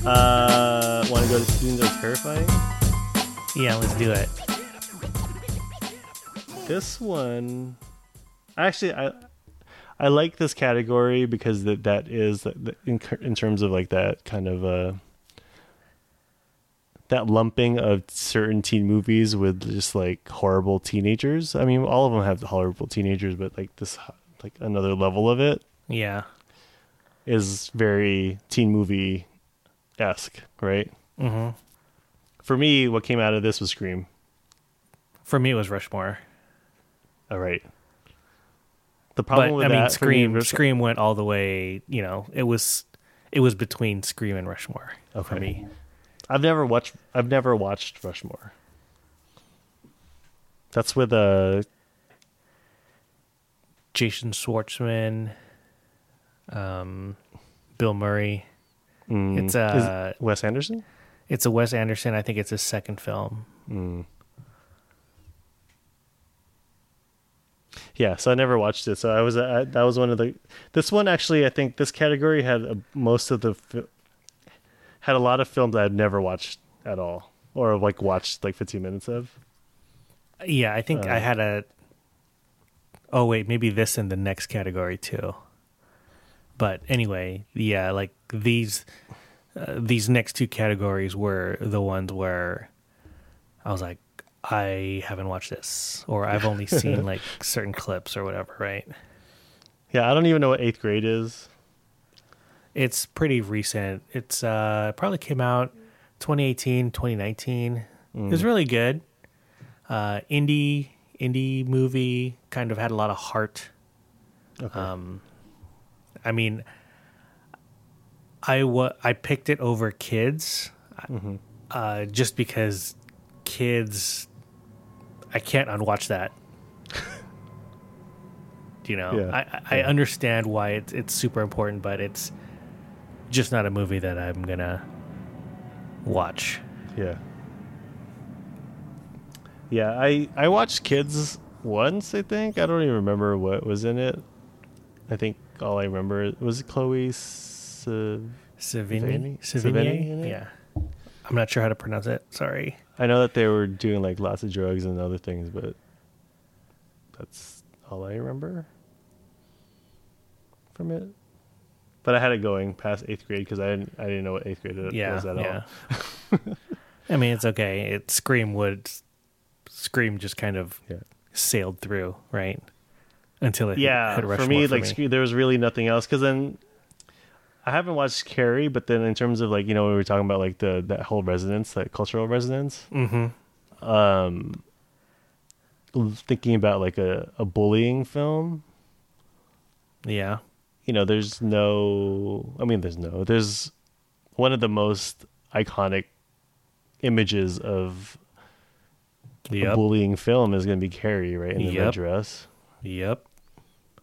Uh, want to go to scenes that are terrifying? Yeah, let's do it. This one, actually, I I like this category because that that is in, in terms of like that kind of uh that lumping of certain teen movies with just like horrible teenagers. I mean, all of them have the horrible teenagers, but like this like another level of it Yeah. is very teen movie esque, right? hmm For me, what came out of this was Scream. For me, it was Rushmore. All right. The problem But with I mean, for Scream. Scream went all the way. You know, it was it was between Scream and Rushmore for Okay. me. I've never watched. I've never watched Rushmore. That's with uh Jason Schwartzman, um, Bill Murray. mm, It's is uh, Wes Anderson. it's a Wes Anderson. I think it's his second film. Mm. Yeah, so I never watched it. So I was uh, that was one of the. This one actually, I think this category had uh most of the fi- had a lot of films I've never watched at all, or like watched like 15 minutes of. Yeah, I think Uh, I had a. Oh wait, maybe this in the next category too. But anyway, yeah, like these, uh, these next two categories were the ones where I was like, I haven't watched this, or I've only seen like certain clips or whatever. Right? Yeah, I don't even know what eighth grade is. It's pretty recent. It's uh probably came out 2018, 2019. It Mm. was really good. Uh indie indie movie kind of had a lot of heart. Okay. Um I mean I wa- I picked it over kids Mhm. uh just because kids I can't unwatch that. you know, Yeah, I, I yeah. understand why it's it's super important, but it's just not a movie that I'm gonna watch. Yeah. Yeah, I I watched Kids once. I think I don't even remember what was in it. I think all I remember was Chloe Sav- Savini? Savini? Savini? in it? Yeah. I'm not sure how to pronounce it. Sorry. I know that they were doing like lots of drugs and other things, but that's all I remember from it. But I had it going past eighth grade because I didn't I didn't know what eighth grade Yeah. was at yeah. all. I mean, it's okay. It Scream would Scream just kind of Yeah. sailed through, right? Until it yeah hit for me for like Scre- there was really nothing else because then i haven't watched carrie but then in terms of like you know we were talking about like the that whole resonance that cultural resonance Mm-hmm. um thinking about like a, a bullying film Yeah. you know there's no i mean there's no there's one of the most iconic images of a bullying film is going to be carrie right in the red Yep. dress Yep.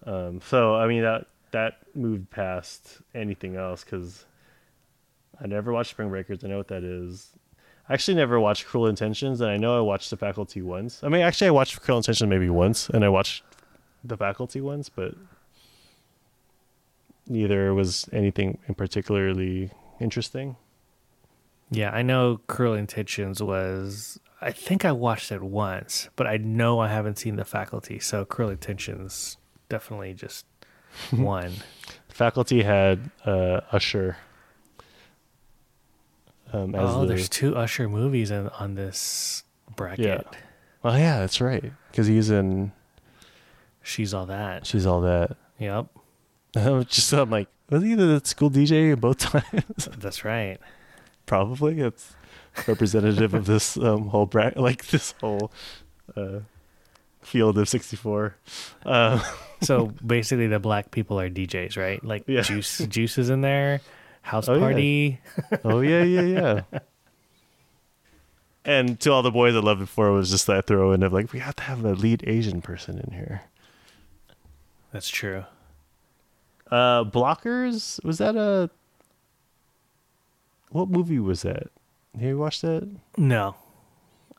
Um, so I mean that that moved past anything else because I never watched Spring Breakers. I know what that is. I actually never watched Cruel Intentions, and I know I watched The Faculty once. I mean, actually, I watched Cruel Intentions maybe once, and I watched The Faculty once, but neither was anything in particularly interesting. Yeah, I know Cruel Intentions was. I think I watched it once, but I know I haven't seen The Faculty, so Cruel Intentions definitely just won. The Faculty had uh, Usher. Um, as oh, the, there's two Usher movies in, on this bracket. Oh yeah, that's right. Because he's in She's all that. She's All That. Yep, I'm just I'm like, was he the school DJ both times? that's right. Probably. It's representative of this um, whole bra- like this whole uh, field of 64. Uh, So basically, the black people are DJs, right? Like Yeah. Juice, Juice is in there. House Oh, yeah. Party. oh yeah, yeah, yeah. And to all the boys I loved before it was just that throw in of like, we have to have a lead Asian person in here. That's true. Uh, Blockers was that a what movie was that? Have you watched that? No,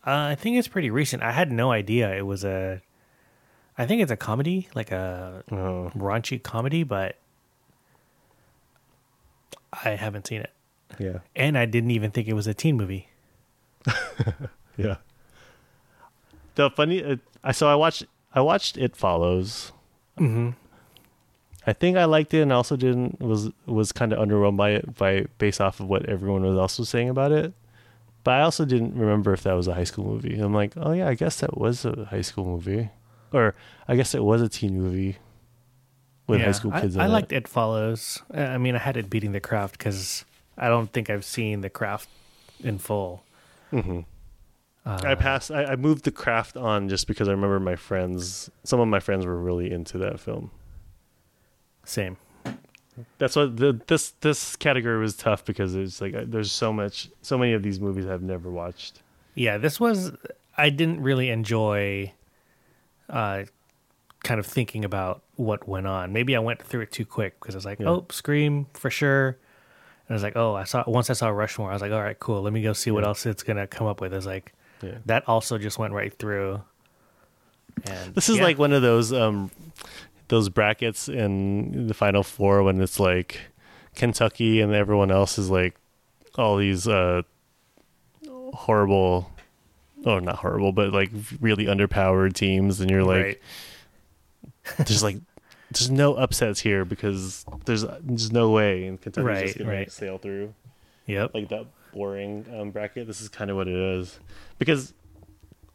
uh, I think it's pretty recent. I had no idea it was a. I think it's a comedy, like a Oh, raunchy comedy, but I haven't seen it, yeah, and I didn't even think it was a teen movie. yeah. The funny, uh, I so I watched I watched It Follows. Mm-hmm. I think I liked it, and also didn't was was kind of underwhelmed by it by based off of what everyone was also saying about it. But I also didn't remember if that was a high school movie. I'm like, oh yeah, I guess that was a high school movie, or I guess it was a teen movie with high school kids. I, I in it. liked It Follows. I mean, I had it beating The Craft because I don't think I've seen The Craft in full. Mhm. Uh, I passed. I, I moved the craft on just because I remember my friends. Some of my friends were really into that film. Same. That's what the this this category was tough because it's like uh, there's so much, so many of these movies I've never watched. Yeah, this was. I didn't really enjoy. Uh, kind of thinking about what went on. Maybe I went through it too quick because I was like, Yeah. "Oh, Scream for sure," and I was like, "Oh, I saw." Once I saw Rushmore, I was like, "All right, cool. Let me go see what Yeah. else it's gonna come up with." I was like, Yeah. that also just went right through. And This is yeah. like one of those um those brackets in the final four when it's like Kentucky and everyone else is like all these uh horrible oh not horrible but like really underpowered teams and you're like Right. there's like there's no upsets here because there's there's no way and Kentucky's Right, just gonna like, right. sail through Yep. like that boring um, bracket. This is kind of what it is because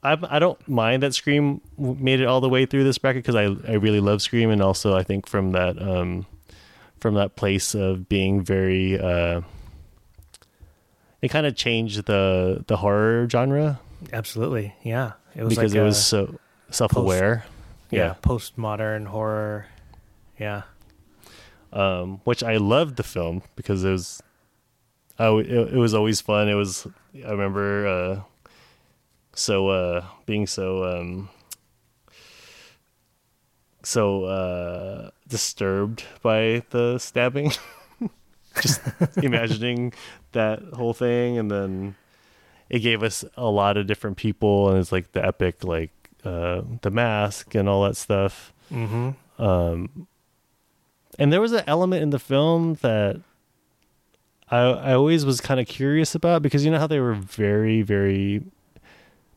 I I don't mind that Scream made it all the way through this bracket because I I really love Scream and also I think from that um from that place of being very uh it kind of changed the the horror genre Absolutely. Yeah. It was because like it was so self-aware. yeah, postmodern horror. Yeah. um, which I loved the film because it was, oh, it, it was always fun. It was, I remember, uh, so uh, being so um, so uh, disturbed by the stabbing. just imagining that whole thing, and then it gave us a lot of different people, and it's like the epic, like uh, the mask and all that stuff. Mm-hmm. Um, and there was an element in the film that I I always was kind of curious about because you know how they were very very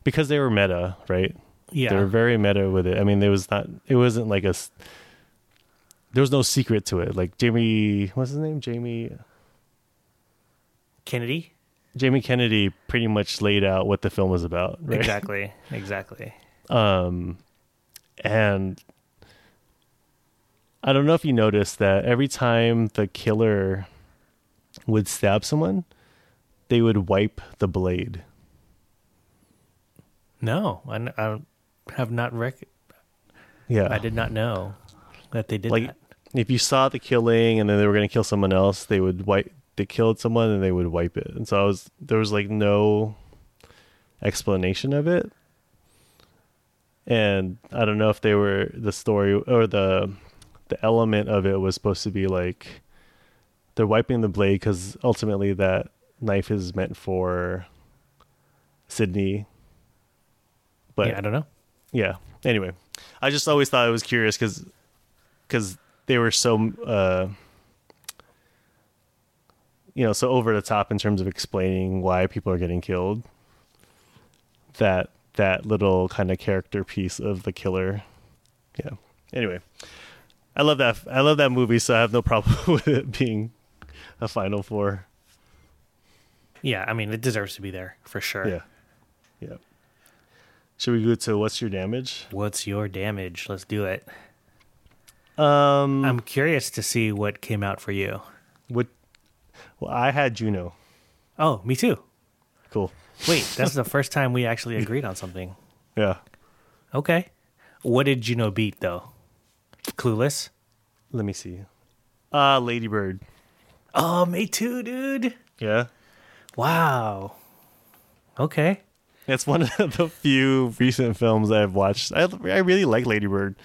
because they were meta, right? Yeah. They were very meta with it. I mean, there was not it wasn't like a. there was no secret to it. Like Jamie, what's his name? Jamie Kennedy. Jamie Kennedy pretty much laid out what the film was about, right? Exactly. Exactly. Um, and I don't know if you noticed that every time the killer would stab someone, they would wipe the blade. No, I have not rec- Yeah, I did not know that they did Like- that. If you saw the killing and then they were going to kill someone else, they would wipe. They killed someone and they would wipe it. And so I was there was like no explanation of it. And I don't know if they were the story or the the element of it was supposed to be like they're wiping the blade because ultimately that knife is meant for Sydney. But yeah, I don't know. yeah. Anyway, I just always thought it was curious because because they were so uh, you know so over the top in terms of explaining why people are getting killed. That that little kind of character piece of the killer. Yeah. Anyway, I love that. I love that movie, so I have no problem with it being a final four. Yeah, I mean, it deserves to be there for sure. Yeah. Yeah. Should we go to what's your damage? What's your damage? Let's do it. Um, I'm curious to see what came out for you. What? Well, I had Juno. Oh, me too. Cool. Wait, that's the first time we actually agreed on something. Yeah. Okay. What did Juno beat though? Clueless. Let me see. Uh Lady Bird. Oh, me too, dude. Yeah. Wow. Okay. It's one of the few recent films I've watched. I I really like Lady Bird.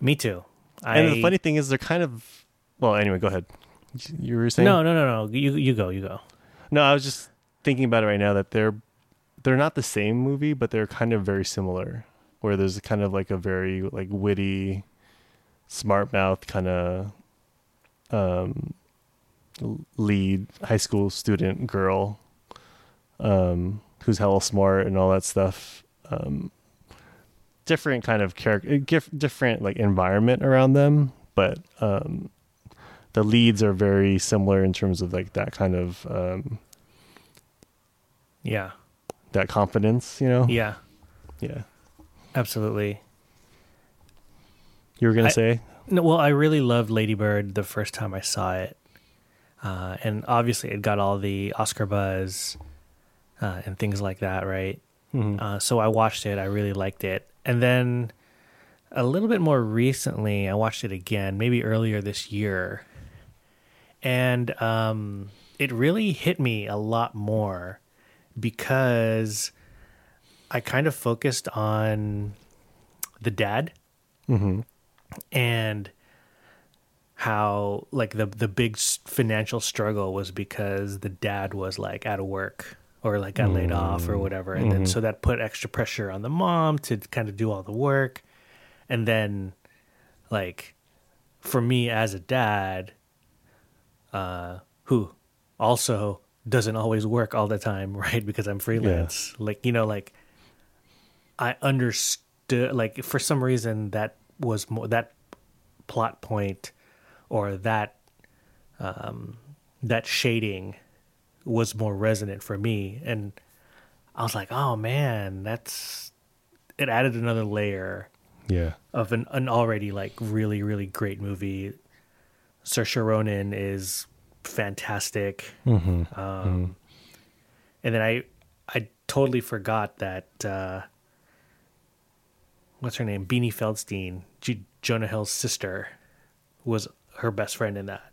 Me too. I, And the funny thing is, they're kind of. Well, anyway, go ahead. You were saying No, no, no, no. You you go, you go. No, I was just thinking about it right now that they're they're not the same movie, but they're kind of very similar. Where there's kind of like a very like witty, smart mouth kind of um, lead high school student girl, um, who's hella smart and all that stuff. Um, different kind of character, different like environment around them, but um, the leads are very similar in terms of like that kind of um, Yeah. that confidence, you know? Yeah. Yeah. Absolutely. You were gonna I- say? No, well, I really loved Lady Bird the first time I saw it, uh, and obviously it got all the Oscar buzz uh, and things like that, right? Mhm. Uh, so I watched it. I really liked it, and then a little bit more recently, I watched it again, maybe earlier this year, and um, it really hit me a lot more because I kind of focused on the dad Mhm. and how like the the big financial struggle was because the dad was like out of work or like got laid off or whatever. And then so that put extra pressure on the mom to kind of do all the work. And then like for me as a dad uh who also doesn't always work all the time right because I'm freelance like you know like I understood like for some reason that was more that plot point or that um that shading was more resonant for me and I was like, "Oh man, that's it added another layer Yeah. of an, an already like really really great movie. Saoirse Ronan is fantastic. Mm-hmm. Um, And then I I totally forgot that uh, what's her name, Beanie Feldstein, G- Jonah Hill's sister, was her best friend in that,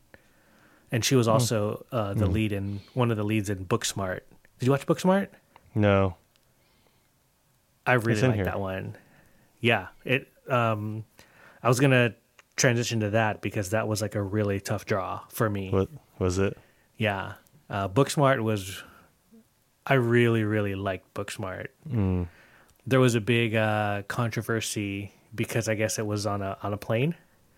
and she was also uh, the lead in one of the leads in Booksmart. Did you watch Booksmart? No. I really It's in like here. that one. Yeah, it. Um, I was gonna transition to that because that was like a really tough draw for me. What Was it? Yeah. Uh, Booksmart was. I really, really liked Booksmart. Mm. There was a big uh, controversy because I guess it was on a on a plane,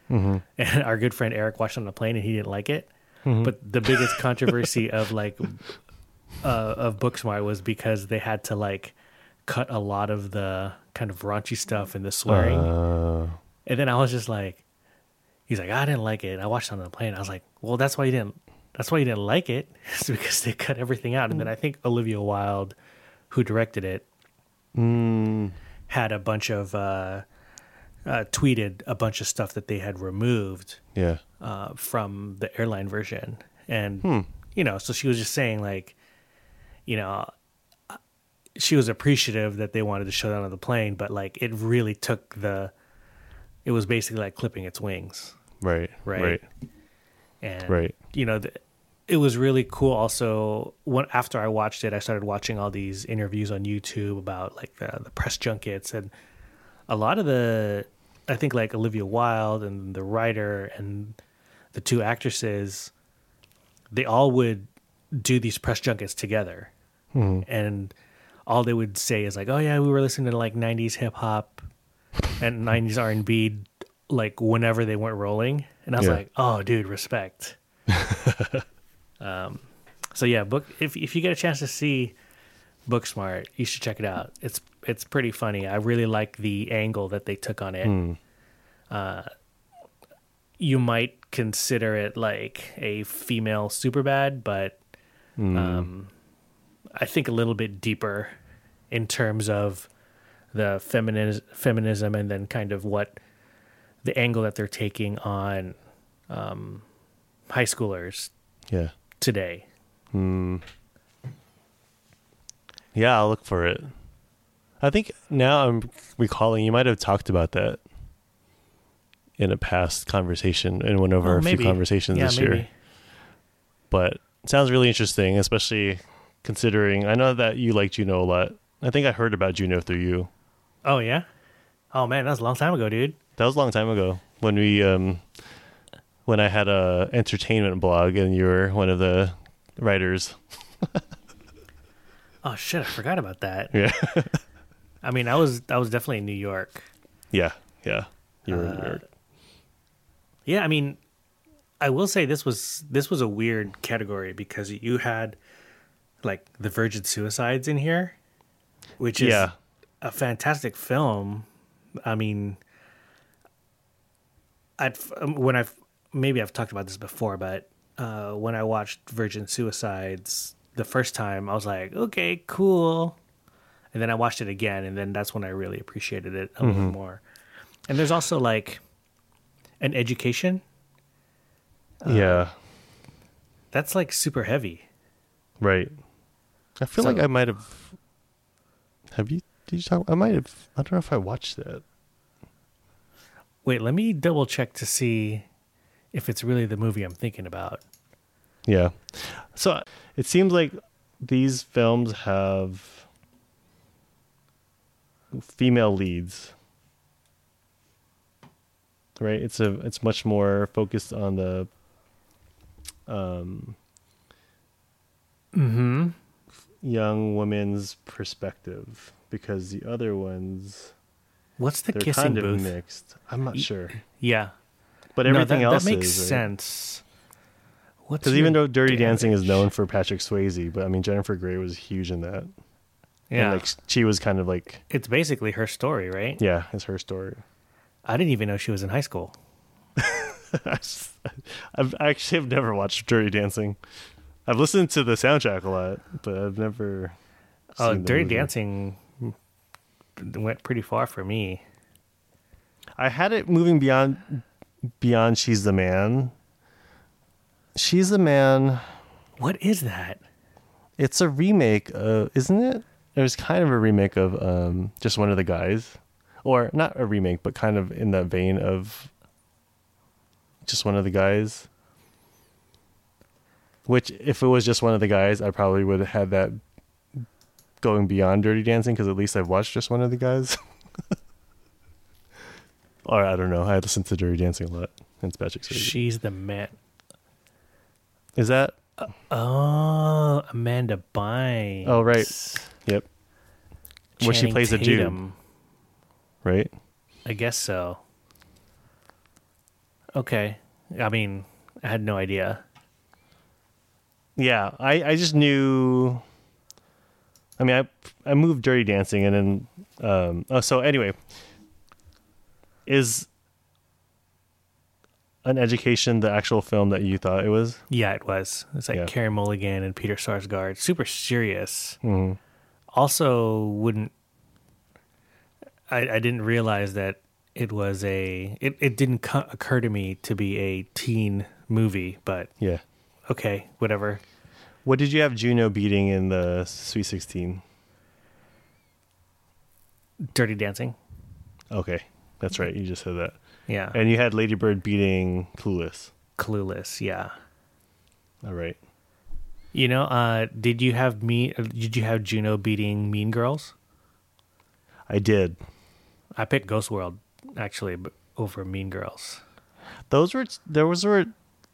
Mm-hmm. and our good friend Eric watched it on a plane and he didn't like it. Mhm. But the biggest controversy of like uh, of Booksmart was because they had to like cut a lot of the kind of raunchy stuff and the swearing. Uh, And then I was just like, he's like, I didn't like it. I watched it on the plane. I was like, well, that's why you didn't. That's why you didn't like it. It's because they cut everything out. And then I think Olivia Wilde, who directed it, mm, had a bunch of uh, uh, tweeted a bunch of stuff that they had removed yeah. uh, from the airline version, and Hmm. you know, so she was just saying like, you know, she was appreciative that they wanted to show that on the plane, but like it really took the, it was basically like clipping its wings, Right. Right. Right. and Right. you know, the, it was really cool. Also, when after I watched it, I started watching all these interviews on YouTube about like the the press junkets and a lot of the, I think like Olivia Wilde and the writer and the two actresses, they all would do these press junkets together, Mhm. and all they would say is like, "Oh yeah, we were listening to like '90s hip hop and '90s R and B, like whenever they weren't rolling," and I was Yeah. like, "Oh, dude, respect." um, so yeah, book if if you get a chance to see Booksmart, you should check it out. It's it's pretty funny. I really like the angle that they took on it. Mm. You might consider it like a female Superbad, but Mm. um, I think a little bit deeper in terms of the feminiz- feminism and then kind of what the angle that they're taking on um, high schoolers yeah. today. Mm. Yeah, I'll look for it. I think now I'm recalling you might have talked about that in a past conversation in one of Oh, our maybe. few conversations yeah, this maybe. year. But it sounds really interesting, especially considering I know that you like Juno a lot. I think I heard about Juno through you. Oh yeah. Oh man, that was a long time ago, dude. That was a long time ago when we um when I had a entertainment blog and you were one of the writers. Oh shit, I forgot about that. Yeah. I mean, I was I was definitely in New York. yeah. Yeah. You were in New Uh, York. Yeah, I mean, I will say this was this was a weird category because you had like the Virgin Suicides in here, which is Yeah. a fantastic film. I mean, I'd um, when I've maybe I've talked about this before, but uh, when I watched Virgin Suicides the first time, I was like, okay, cool. And then I watched it again, and then that's when I really appreciated it a little mm-hmm. more. And there's also like an education um, yeah. that's like super heavy. Right. I feel like I might have. Have you? Did you talk? I might have. I don't know if I watched that. Wait, let me double check to see if it's really the movie I'm thinking about. Yeah. So it seems like these films have female leads. Right? It's a it's much more focused on the um Mm-hmm. young woman's perspective because the other ones What's the they're kissing kind of booth? mixed. I'm not sure. Yeah, But No, everything that, else that makes is, sense. What's Because even though Dirty Dancing is known for Patrick Swayze, but I mean Jennifer Grey was huge in that. yeah, And like she was kind of like it's basically her story, right? yeah, it's her story. I didn't even know she was in high school. I've I actually have never watched Dirty Dancing. I've listened to the soundtrack a lot, but I've never. Oh, Dirty movie. Dancing went pretty far for me. I had it moving beyond beyond. She's the man. She's the man. What is that? It's a remake, of, isn't it? It was kind of a remake of um, just one of the guys, or not a remake, but kind of in the vein of just one of the guys. Which, if it was just one of the guys, I probably would have had that going beyond Dirty Dancing because at least I've watched just one of the guys. or I don't know. I listened to Dirty Dancing a lot. It's Patrick Swayze. She's the man. Is that? Oh, Amanda Bynes. Oh, right. Yep. Where she Channing plays a Jew. Tatum. Right. I guess so. Okay. I mean, I had no idea. Yeah, I, I just knew. I mean, I I moved Dirty Dancing, and then um. Oh, so anyway, is an education the actual film that you thought it was? Yeah, it was. It's like Yeah. Carey Mulligan and Peter Sarsgaard. Super serious. hmm Also, wouldn't. I, I didn't realize that it was a. It, it didn't cu- occur to me to be a teen movie, but Yeah. okay, whatever. What did you have Juno beating in the Sweet Sixteen? Dirty Dancing. Okay, that's right. You just said that. Yeah. And you had Lady Bird beating Clueless. Clueless. Yeah. All right. You know, uh, did you have me? Did you have Juno beating Mean Girls? I did. I picked Ghost World actually, over Mean Girls. Those were there was were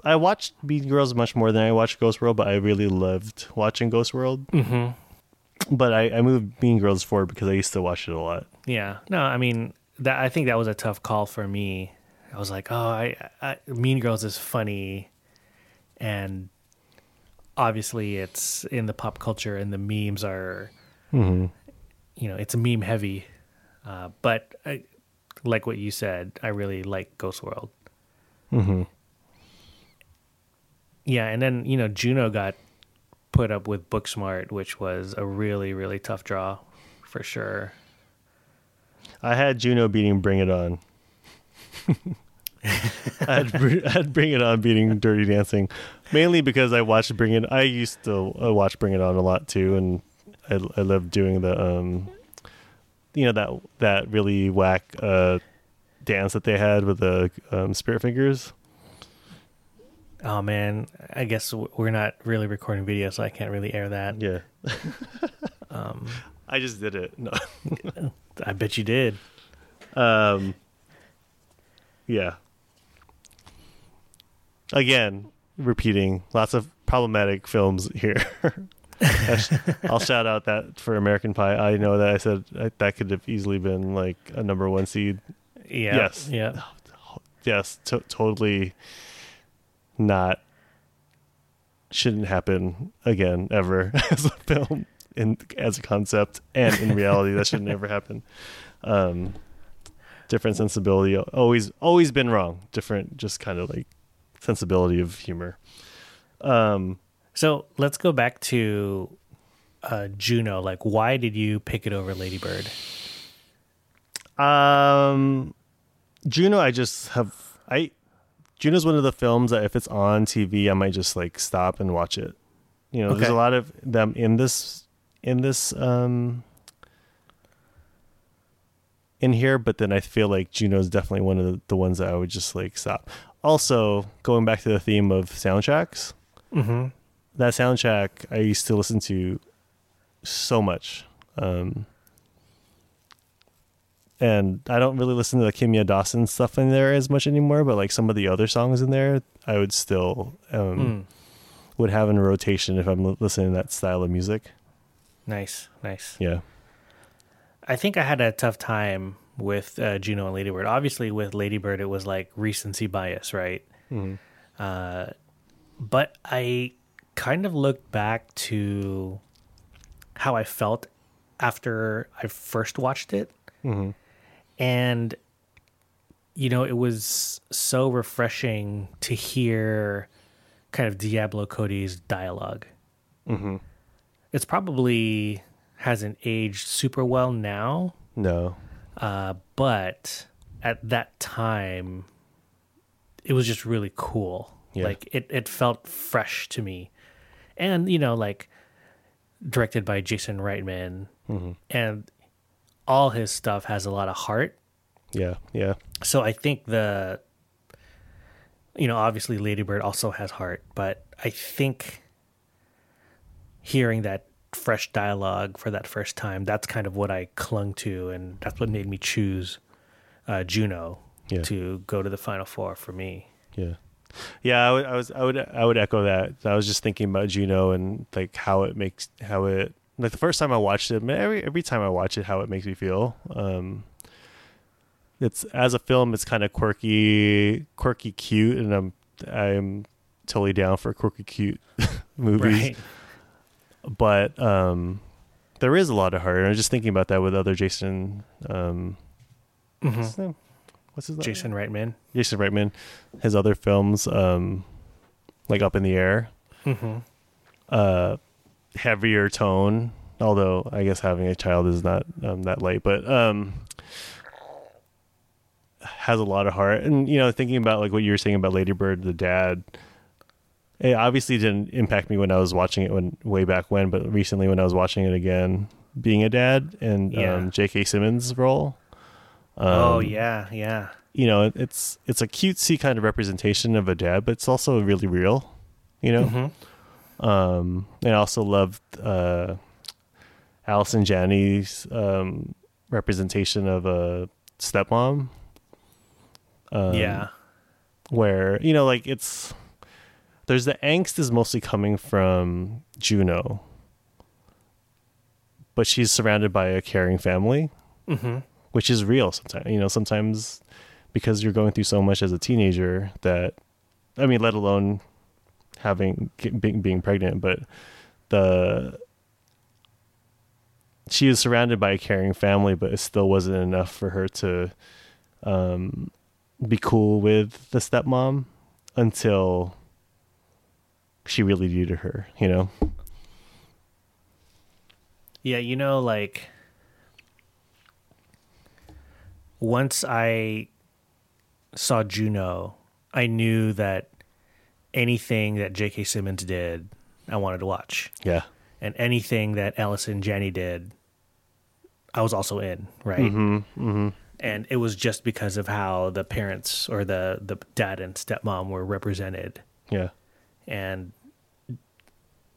I watched Mean Girls much more than I watched Ghost World, but I really loved watching Ghost World. Mm-hmm. But I, I moved Mean Girls forward because I used to watch it a lot. Yeah. No, I mean that. I think that was a tough call for me. I was like, oh, I, I Mean Girls is funny, and obviously it's in the pop culture, and the memes are, Mm-hmm. you know, it's meme heavy. Uh, but I, like what you said, I really like Ghost World. Mm-hmm. Yeah, and then you know Juno got put up with Booksmart, which was a really really tough draw, for sure. I had Juno beating Bring It On. I, had, Br- I had Bring It On beating Dirty Dancing, mainly because I watched Bring It. I used to uh, watch Bring It On a lot too, and I I loved doing the um, you know that that really whack uh dance that they had with the um, spirit fingers. Oh man, I guess we're not really recording video, so I can't really air that. Yeah, Um, I just did it. No. I bet you did. Um, yeah. Again, repeating lots of problematic films here. I'll shout out that for American Pie. I know that I said I, that could have easily been like a number one seed. Yeah. Yes. Yeah. Yes, to- totally not. Shouldn't happen again ever as a film in as a concept and in reality that should never happen. Um, different sensibility, always always been wrong. Different, just kind of like sensibility of humor. Um, So let's go back to uh, Juno. Like, why did you pick it over Lady Bird? Um, Juno, I just have I. Juno's one of the films that if it's on TV, I might just like stop and watch it. You know, there's a lot of them in this in this um in here, but then I feel like Juno is definitely one of the, the ones that I would just like stop. Also, going back to the theme of soundtracks, Mm-hmm. that soundtrack I used to listen to so much. Um, and I don't really listen to the Kimya Dawson stuff in there as much anymore, but like some of the other songs in there, I would still um, Mm. would have in rotation if I'm listening to that style of music. Nice, nice. Yeah. I think I had a tough time with uh, Juno and Ladybird. Obviously, with Ladybird, it was like recency bias, right? Mhm. Uh, but I kind of looked back to how I felt after I first watched it. Mhm. And, you know, it was so refreshing to hear kind of Diablo Cody's dialogue. Mhm. It's probably hasn't aged super well now, No. uh, but at that time, it was just really cool. Yeah. Like it, it felt fresh to me, and you know, like directed by Jason Reitman, Mhm. and all his stuff has a lot of heart. Yeah. Yeah. So I think the, you know, obviously Ladybird also has heart, but I think hearing that fresh dialogue for that first time, that's kind of what I clung to, and that's what made me choose uh, Juno Yeah. to go to the final four for me. Yeah. Yeah, I, would, I was, I would, I would echo that. I was just thinking about Juno and like how it makes, how it, like the first time I watched it, every every time I watch it, how it makes me feel. Um, it's as a film, it's kind of quirky, quirky, cute, and I'm, I'm totally down for quirky, cute movies. Right. But um, there is a lot of heart. And I was just thinking about that with other Jason. Um, Mhm. what's his name? What's his name? Jason Reitman. Jason Reitman, his other films, um, like Up in the Air, Mm-hmm. uh, heavier tone. Although I guess having a child is not um, that light, but um, has a lot of heart. And you know, thinking about like what you were saying about Ladybird, the dad. It obviously didn't impact me when I was watching it when way back when, but recently when I was watching it again, being a dad and Yeah. um, J.K. Simmons' role. Um, oh yeah, yeah. you know, it- it's it's a cutesy kind of representation of a dad, but it's also really real. You know, Mhm. um, and I also loved uh, Allison Janney's um, representation of a stepmom. Um, yeah. where you know, like it's there's the angst is mostly coming from Juno, but she's surrounded by a caring family Mm-hmm. which is real sometimes you know sometimes because you're going through so much as a teenager that i mean let alone having being, being pregnant but the she is surrounded by a caring family but it still wasn't enough for her to um be cool with the stepmom until she really needed her you know Yeah, you know, like once I saw Juno, I knew that anything that J.K. Simmons did, I wanted to watch, yeah and anything that Allison Janney did, I was also in. Right, mm-hmm, mm-hmm. and it was just because of how the parents or the the dad and stepmom were represented yeah and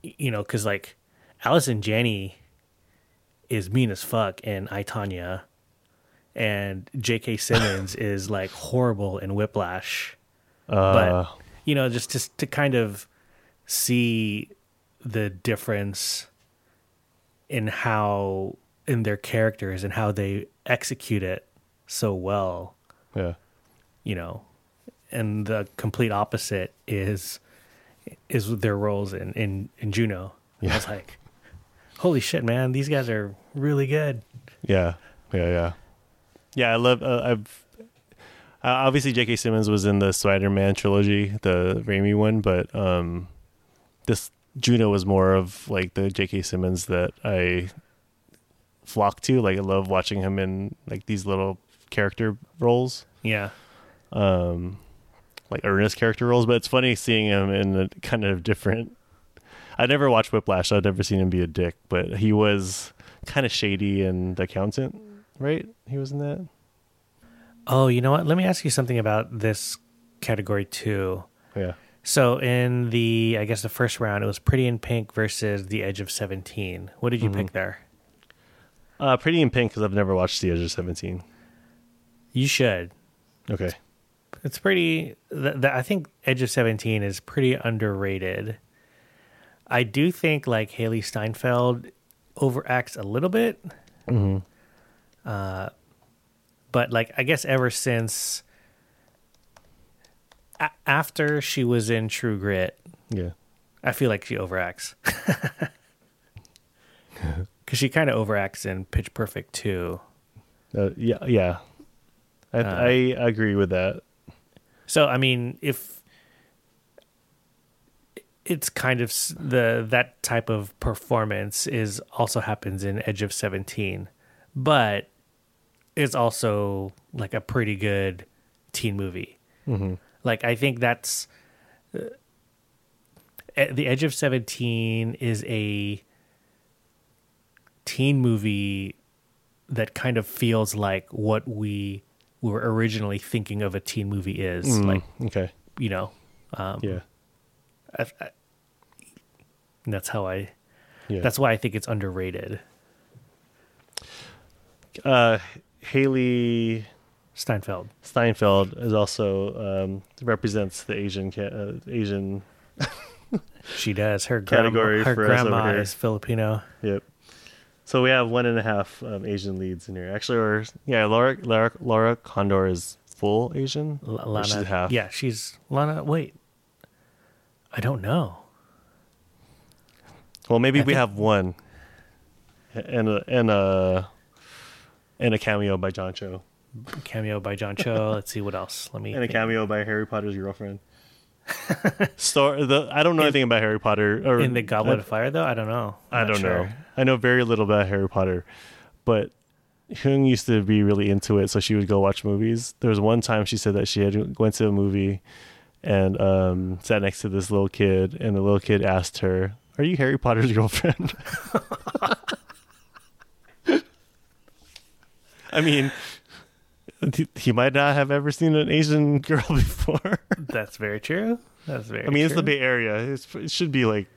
you know because like allison janney is mean as fuck in i Tonya, and j.k simmons is like horrible in whiplash. Uh, you know just just to kind of see the difference in how in their characters and how they execute it so well. Yeah. You know, and the complete opposite is is their roles in in, in Juno. I was like, holy shit, man, these guys are really good. Yeah, yeah, yeah, yeah. I love. Uh, I've uh, obviously J.K. Simmons was in the Spider-Man trilogy, the Raimi one, but um, this Juno was more of like the J.K. Simmons that I flock to. Like I love watching him in like these little character roles, Yeah, um, like earnest character roles. But it's funny seeing him in a kind of different. I never watched Whiplash. So I'd never seen him be a dick, but he was kind of shady and the accountant, right? He was in that. Oh, you know what? Let me ask you something about this category too. Yeah. So in the I guess the first round, it was Pretty in Pink versus The Edge of Seventeen. What did you Mm-hmm. pick there? Uh, Pretty in Pink because I've never watched The Edge of Seventeen. You should. Okay. It's pretty. Th- th- I think Edge of Seventeen is pretty underrated. I do think like Hailee Steinfeld overacts a little bit, Mm-hmm. uh, but like I guess ever since a- after she was in True Grit, Yeah. I feel like she overacts because she kind of overacts in Pitch Perfect too. Uh, yeah. Yeah. I, Uh, I agree with that. So I mean, if it's kind of the that type of performance is also happens in Edge of Seventeen, but it's also like a pretty good teen movie. Mm-hmm. Like I think that's uh, E- the Edge of Seventeen is a teen movie that kind of feels like what we were originally thinking of a teen movie is. Mm, Like okay. you know, um, Yeah. I, I, that's how I. Yeah. That's why I think it's underrated. uh, Hailee Steinfeld. Steinfeld is also um, represents the Asian ca- uh, Asian. She does. Her Category grandma, her for us over grandma is Filipino. Yep. So we have one and a half um, Asian leads in here. Actually, or yeah, Laura Laura, Laura Condor is full Asian. L- Lana. she's half. Yeah, she's Lana. Wait, I don't know. Well, maybe I we think- have one, and a and a and a cameo by John Cho, Cameo by John Cho. Let's see what else. Let me. and a cameo by Harry Potter's girlfriend. Story. The I don't know anything about Harry Potter. Or, in the Goblet I, of Fire, though. I don't know. I I'm not don't know. I know very little about Harry Potter, but Hyung used to be really into it, so she would go watch movies. There was one time she said that she had went to a movie and um, sat next to this little kid, and the little kid asked her, "Are you Harry Potter's girlfriend?" I mean, he- might not have ever seen an Asian girl before. That's very true. That's very. I mean, it's the. Bay Area. It's, it should be like,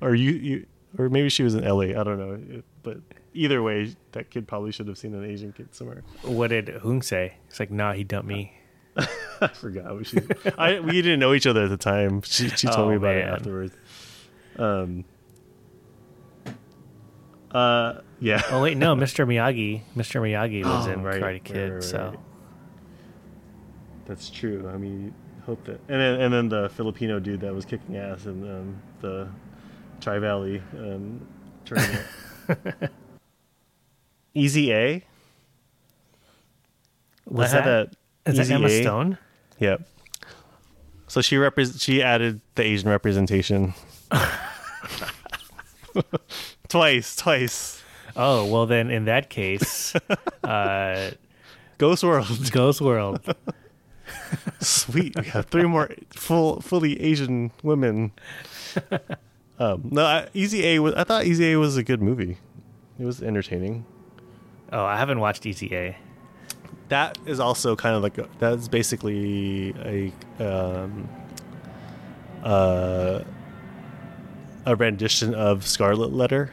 or you, you, or maybe she was in LA. I don't know. But either way, that kid probably should have seen an Asian kid somewhere. What did Hung say? It's like, nah, he dumped me. I forgot. What she, I we didn't know each other at the time. She she told Oh, me about it afterwards. Um. Uh. Yeah. Oh wait, no, Mr. Miyagi. Mr. Miyagi was Oh, in right, Karate right, Kid. right, right, so. That's true. I mean, hope that, and then and then the Filipino dude that was kicking ass in um, the Tri Valley um, tournament. Easy A. was I had that, that. is that Emma A. Stone? Yep. So she repres she added the Asian representation. twice, twice. Oh well, then in that case, uh, Ghost World. Ghost World. Sweet. We have three more full, fully Asian women. Um, no, I, Easy A was. I thought Easy A was a good movie. It was entertaining. Oh, I haven't watched Easy A. That is also kind of like a, that's basically a um, uh, a rendition of Scarlet Letter.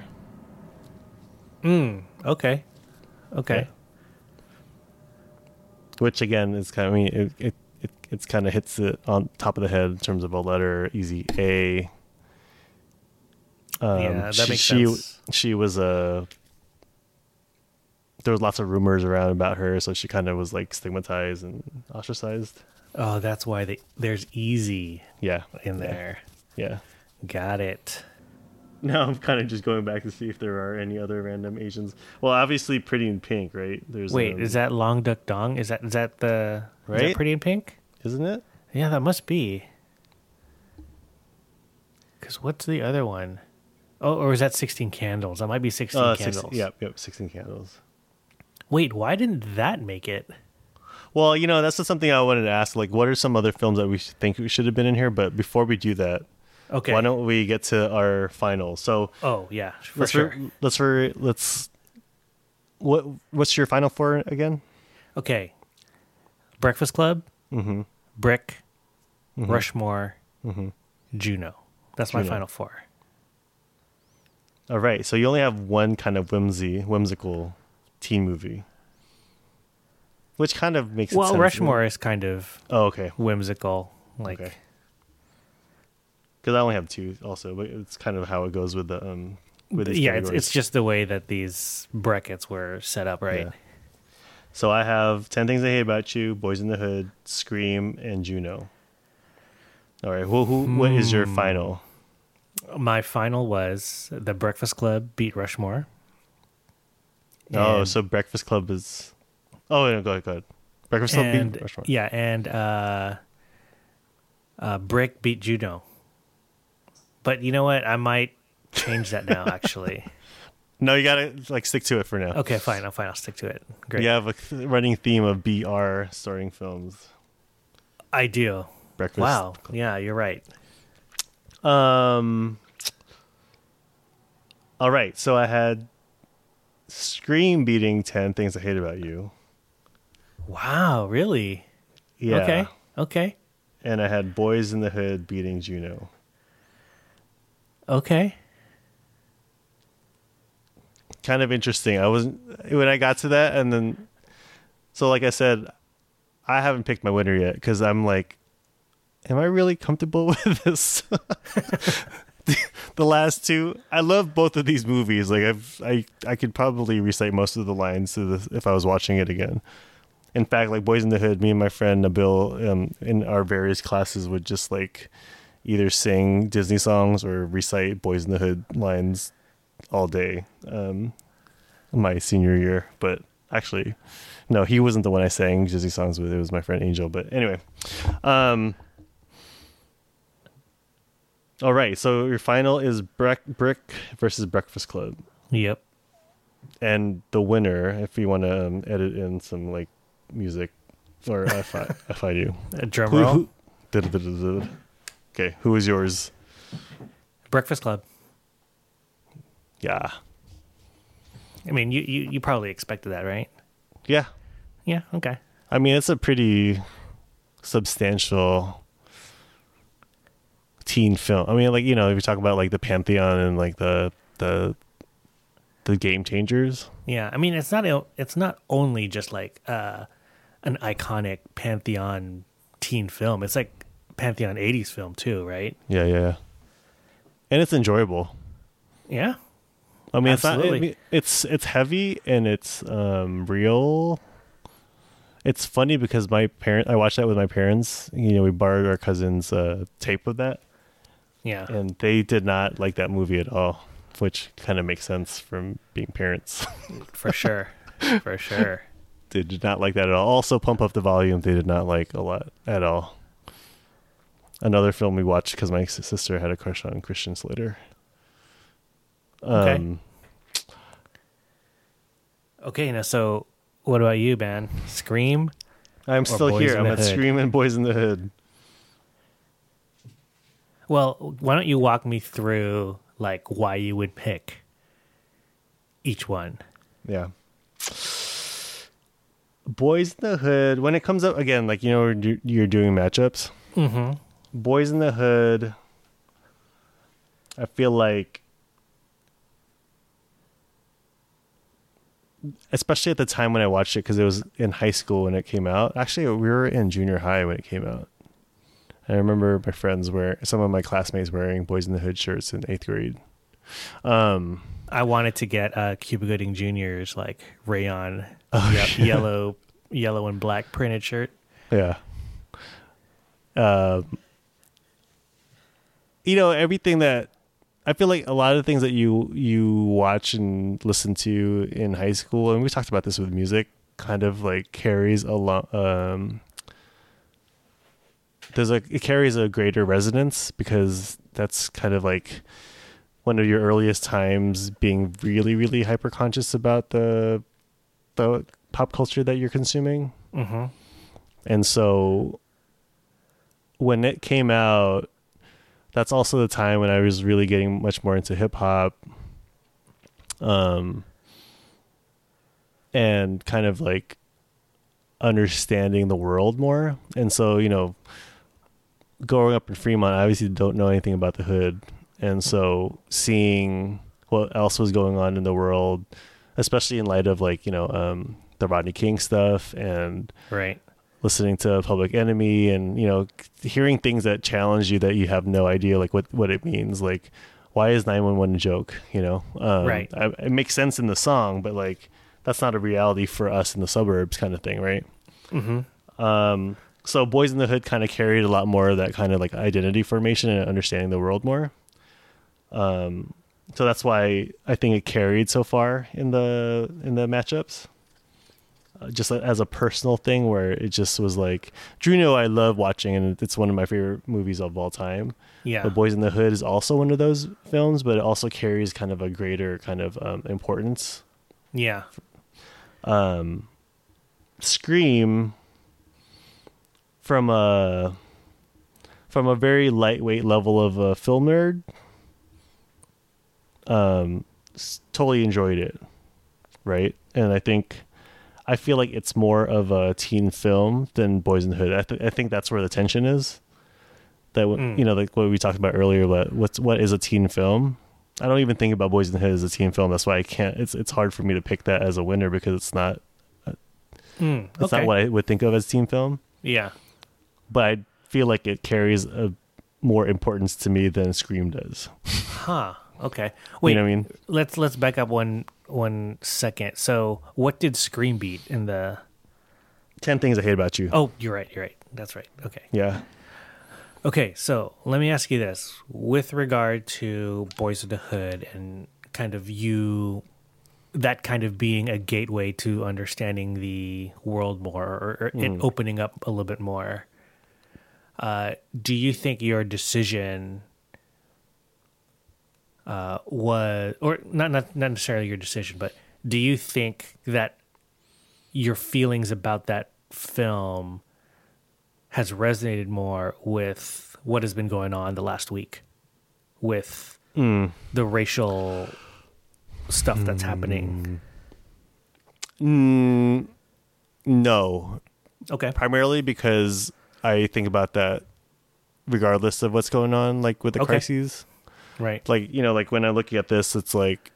Mm, okay, okay. Yeah. which again is kind of I mean it it, it it's kind of hits it on top of the head in terms of a letter easy A. Um, Yeah, that she, makes she, sense. She she was a. There was lots of rumors around about her, so she kind of was like stigmatized and ostracized. Oh, that's why they, there's easy Yeah, in there. Yeah. Got it. Now I'm kind of just going back to see if there are any other random Asians. Well, obviously, Pretty in Pink, right? There's Wait, um, is that Long Duck Dong? Is that is that the is that Right? Pretty in Pink? Isn't it? Yeah, that must be. Because what's the other one? Oh, or is that Sixteen Candles? That might be Sixteen Uh, Candles. 16, yep, yep, Sixteen Candles. Wait, why didn't that make it? Well, you know, that's just something I wanted to ask. Like, what are some other films that we think we should have been in here? But before we do that, Okay. why don't we get to our final? So Oh yeah, for let's sure. re- let's re- let's what what's your final four again? okay. Breakfast Club, Mm-hmm. Brick, Rushmore, Mm-hmm. Juno. That's my final four. All right, so you only have one kind of whimsy, whimsical teen movie, which kind of makes it Well. Rushmore is kind of Oh, okay, whimsical. Like, Okay. because I only have two, also, but it's kind of how it goes with the um with yeah, it's, it's just the way that these brackets were set up, right? Yeah. So I have Ten Things I Hate About You, Boys in the Hood, Scream, and Juno. All right, who, who what is your Hmm. final? My final was The Breakfast Club beat Rushmore. oh, so Breakfast Club is. Oh, yeah, go ahead, go ahead. Breakfast Club and beat Rushmore. yeah, and uh, uh, Brick beat Juno. But you know what? I might change that now. Actually, No, you gotta like stick to it for now. okay, fine. I'll fine. I'll stick to it. Great. You have a th- running theme of BR starring films. I do. Breakfast. Wow. Yeah, you're right. Um. All right, so I had Scream beating Ten Things I Hate About You. Wow. Really? Yeah. Okay. Okay. And I had Boys in the Hood beating Juno. Okay. Kind of interesting. I wasn't when I got to that, and then so like I said, I haven't picked my winner yet because I'm like, am I really comfortable with this? the last two, I love both of these movies. Like I've, I, I could probably recite most of the lines to if I was watching it again. In fact, like Boys in the Hood, me and my friend Nabil, um, in our various classes, would just like either sing Disney songs or recite Boys in the Hood lines all day. Um, my senior year, but actually, no, he wasn't the one I sang Disney songs with. It was my friend Angel. But anyway, um, all right. So your final is Brick Brick versus Breakfast Club, Yep. and the winner, if you want to um, edit in some like music, or if I if I do, A drum roll. who- okay, who is yours? Breakfast Club. Yeah, I mean, you, you you probably expected that, right? yeah. Yeah. Okay. I mean, it's a pretty substantial teen film. I mean, like you know, if you talk about like the Pantheon and like the the the Game Changers. Yeah. I mean, it's not it's not only just like uh, an iconic pantheon teen film. It's like pantheon '80s film too, right? Yeah, yeah, and it's enjoyable. Yeah. I mean, it's not. It's it's heavy and it's um real. It's funny because my parent, I watched that with my parents. You know, we borrowed our cousin's uh, tape of that, Yeah. and they did not like that movie at all, which kind of makes sense from being parents. For sure. For sure. they did not like that at all. Also, Pump Up the Volume, they did not like a lot at all. Another film we watched because my sister had a crush on Christian Slater. Okay. Um, Okay. Now, so what about you, man? Scream. I'm still Boys here. I'm at Hood. Scream and Boys in the Hood. Well, why don't you walk me through like why you would pick each one? Yeah. Boys in the Hood, when it comes up again, like, you know, you're- you're doing matchups. Mm-hmm. Boys in the Hood, I feel like, especially at the time when I watched it, because it was in high school when it came out. Actually, we were in junior high when it came out. I remember my friends were some of my classmates wearing Boys in the Hood shirts in eighth grade. Um, I wanted to get uh, Cuba Gooding Jr.'s like rayon Oh, ye- shit. yellow, yellow and black printed shirt. Yeah. Um, you know everything that I feel like a lot of things that you you watch and listen to in high school, and we talked about this with music, kind of like carries a lot. Um, there's a it carries a greater resonance because that's kind of like one of your earliest times being really really hyper conscious about the the pop culture that you're consuming. Mm-hmm. And so when it came out, that's also the time when I was really getting much more into hip hop. Um and kind of like understanding the world more. And so, you know, growing up in Fremont, I obviously don't know anything about the hood. And so seeing what else was going on in the world, especially in light of like, you know, um the Rodney King stuff and Right. Listening to Public Enemy and you know hearing things that challenge you that you have no idea like what what it means like why is 911 a joke you know um, Right. I, it makes sense in the song but like that's not a reality for us in the suburbs kind of thing right Mm-hmm. um so boys in the hood kind of carried a lot more of that kind of like identity formation and understanding the world more um so that's why i think it carried so far in the in the matchups just as a personal thing where it just was like Juno I love watching and it's one of my favorite movies of all time. Yeah. But Boys in the Hood is also one of those films, but it also carries kind of a greater kind of um, importance. yeah. Um, Scream from a from a very lightweight level of a film nerd. Um, totally enjoyed it, right? And I think I feel like it's more of a teen film than Boys in the Hood. I, th- I think that's where the tension is. That w Mm. you know, like what we talked about earlier, about what's what is a teen film. I don't even think about Boys in the Hood as a teen film. That's why I can't. It's it's hard for me to pick that as a winner because it's not. Mm, It's okay. not what I would think of as teen film, yeah. but I feel like it carries a more importance to me than Scream does. Huh. Okay. Wait. you know what I mean? Let's let's back up one one second. So, what did Scream beat in the? Ten things I hate about you. Oh, you're right. You're right. That's right. Okay. Yeah. Okay. So let me ask you this: with regard to Boys of the Hood and kind of you, that kind of being a gateway to understanding the world more, or, or it opening up a little bit more. Uh, do you think your decision uh, was, or not, not not necessarily your decision, but do you think that your feelings about that film has resonated more with what has been going on the last week, with Mm. the racial stuff that's happening? Mm, no, Okay, primarily because I think about that regardless of what's going on, like with the Okay. crises. Right. Like you know, like when I look at this, it's like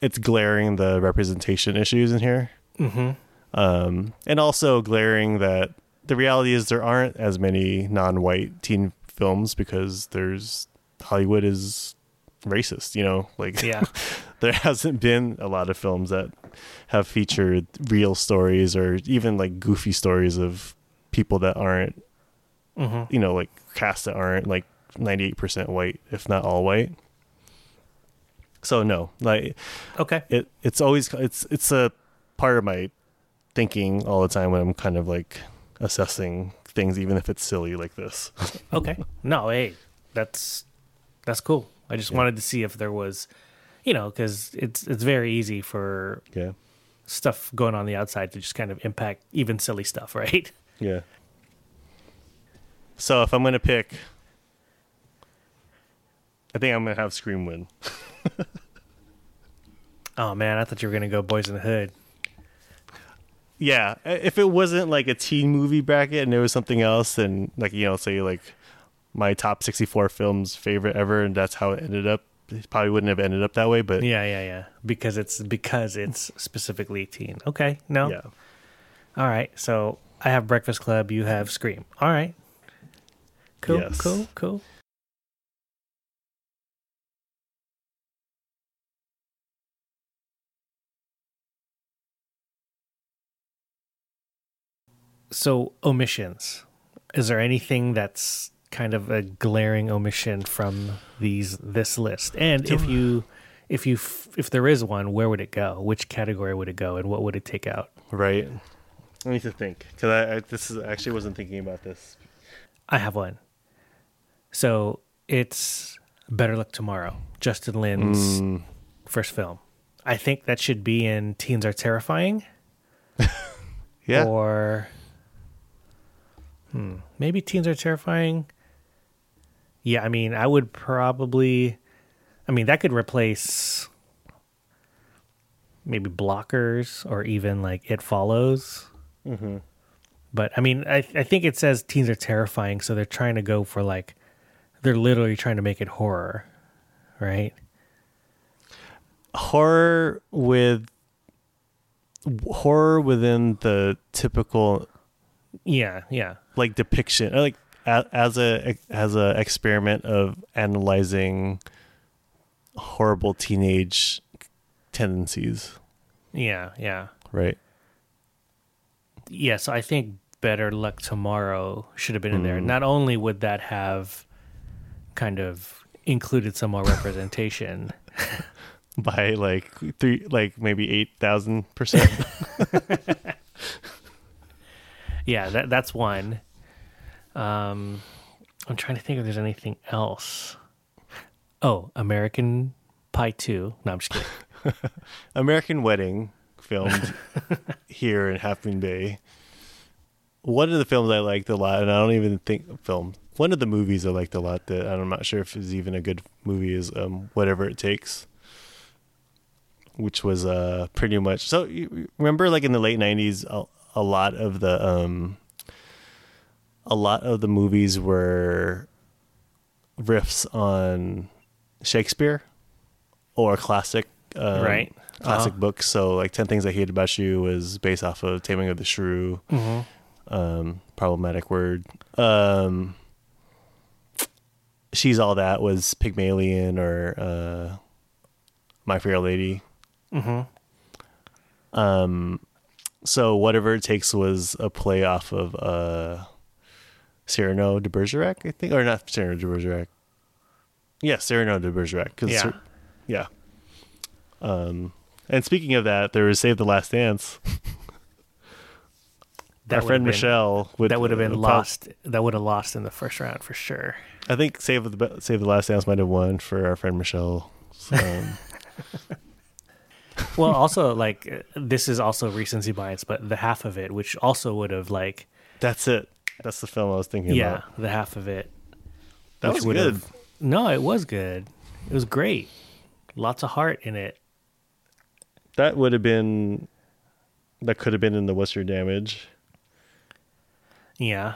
it's glaring the representation issues in here, Mm-hmm. um, and also glaring that the reality is there aren't as many non-white teen films because there's Hollywood is racist. You know, like Yeah. there hasn't been a lot of films that have featured real stories or even like goofy stories of people that aren't Mm-hmm. you know like casts that aren't like 98% white if not all white so no like Okay. it it's always it's it's a part of my thinking all the time when i'm kind of like assessing things even if it's silly like this Okay. No, hey, that's that's cool. I just Yeah. wanted to see if there was, you know, because it's it's very easy for yeah stuff going on the outside to just kind of impact even silly stuff, right? yeah so if i'm gonna pick i think i'm gonna have scream win Oh man, I thought you were gonna go Boys in the Hood. Yeah, if it wasn't like a teen movie bracket and there was something else, then like you know, say like my top sixty-four films favorite ever, and that's how it ended up. It probably wouldn't have ended up that way, but Yeah, yeah, yeah. Because it's because it's specifically teen. Okay, no, yeah, all right. So I have Breakfast Club. You have Scream. All right. Cool. Yes. Cool. Cool. So omissions. Is there anything that's kind of a glaring omission from these this list? And if you if you if there is one, where would it go? Which category would it go and what would it take out? right. I need to think because I, I this is I actually wasn't thinking about this. I have one. So it's Better Luck Tomorrow, Justin Lin's Mm, first film. I think that should be in Teens Are Terrifying yeah, or hmm, maybe Teens Are Terrifying. Yeah, I mean, I would probably I mean, that could replace maybe Blockers or even like It Follows. hmm But I mean, I I think it says teens are terrifying, so they're trying to go for like they're literally trying to make it horror, right? horror with horror within the typical Yeah, yeah, like depiction or like as a as a experiment of analyzing horrible teenage tendencies yeah, yeah, right Yes, I think Better Luck Tomorrow should have been in there. Mm. Not only would that have kind of included some more representation, by like three like maybe 8000 percent yeah, that that's one. Um, I'm trying to think if there's anything else. Oh, American Pie Two. No, I'm just kidding. american wedding filmed here in half moon bay one of the films i liked a lot and i don't even think film one of the movies i liked a lot that i'm not sure if is even a good movie is um whatever it takes which was uh pretty much so you remember like in the late 90s a, a lot of the um a lot of the movies were riffs on shakespeare or classic um, Right. classic Uh-huh. books. So like Ten Things I Hate About You was based off of Taming of the Shrew. Mhm. Um, problematic word. Um, She's All That was Pygmalion or uh, My Fair Lady. Mhm. Um, so whatever it takes was a play off of uh, Cyrano de Bergerac, I think, or not Cyrano de Bergerac. Yeah, Cyrano de Bergerac. 'cause Yeah. Yeah. Um, and speaking of that, there was Save the Last Dance. That Our friend been- Michelle would That would have been uh, lost. That would have lost in the first round for sure. I think Save the Save the Last Dance might have won for our friend Michelle. Um, Well, also like this is also recency bias, but the half of it, which also would have like that's it. That's the film I was thinking yeah, about. the half of it. That was good. have- No, it was good. It was great. Lots of heart in it. That would have been. That could have been in the Your Damage. Yeah.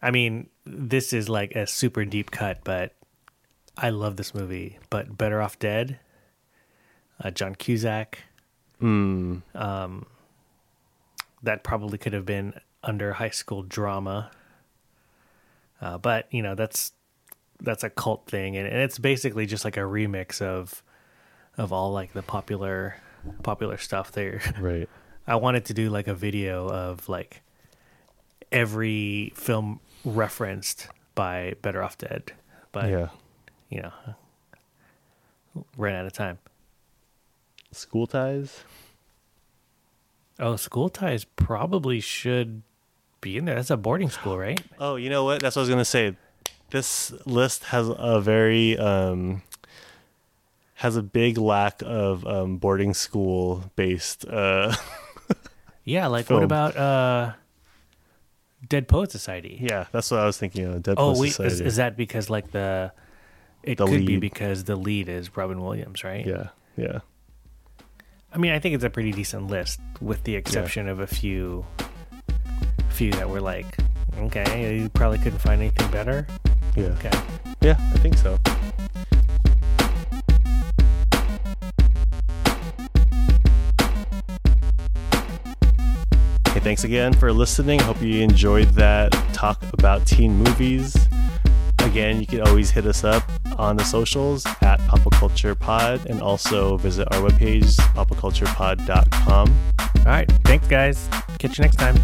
I mean, this is like a super deep cut, but I love this movie. But Better Off Dead, uh, John Cusack, Mm. um, that probably could have been under high school drama. Uh, but you know, that's that's a cult thing, and, and it's basically just like a remix of of all like the popular popular stuff there. Right. I wanted to do like a video of like every film referenced by Better Off Dead, but yeah. you know, ran out of time. School ties. Oh, School Ties probably should be in there. That's a boarding school, right? Oh, you know what? That's what I was gonna say. This list has a very um, has a big lack of um, boarding school based. Uh, Yeah, like Film. what about uh, Dead Poet Society? yeah, that's what I was thinking of. Dead Oh Poets wait, Society. is that because like the it The could be lead. because the lead is Robin Williams, right? yeah, yeah, I mean, I think it's a pretty decent list, with the exception of a few, few that were like, okay, you probably couldn't find anything better. yeah, Okay, yeah. I think so. Hey, thanks again for listening. Hope you enjoyed that talk about teen movies. Again, you can always hit us up on the socials at Pod and also visit our webpage, papaculturepod.com. all right, thanks guys. Catch you next time.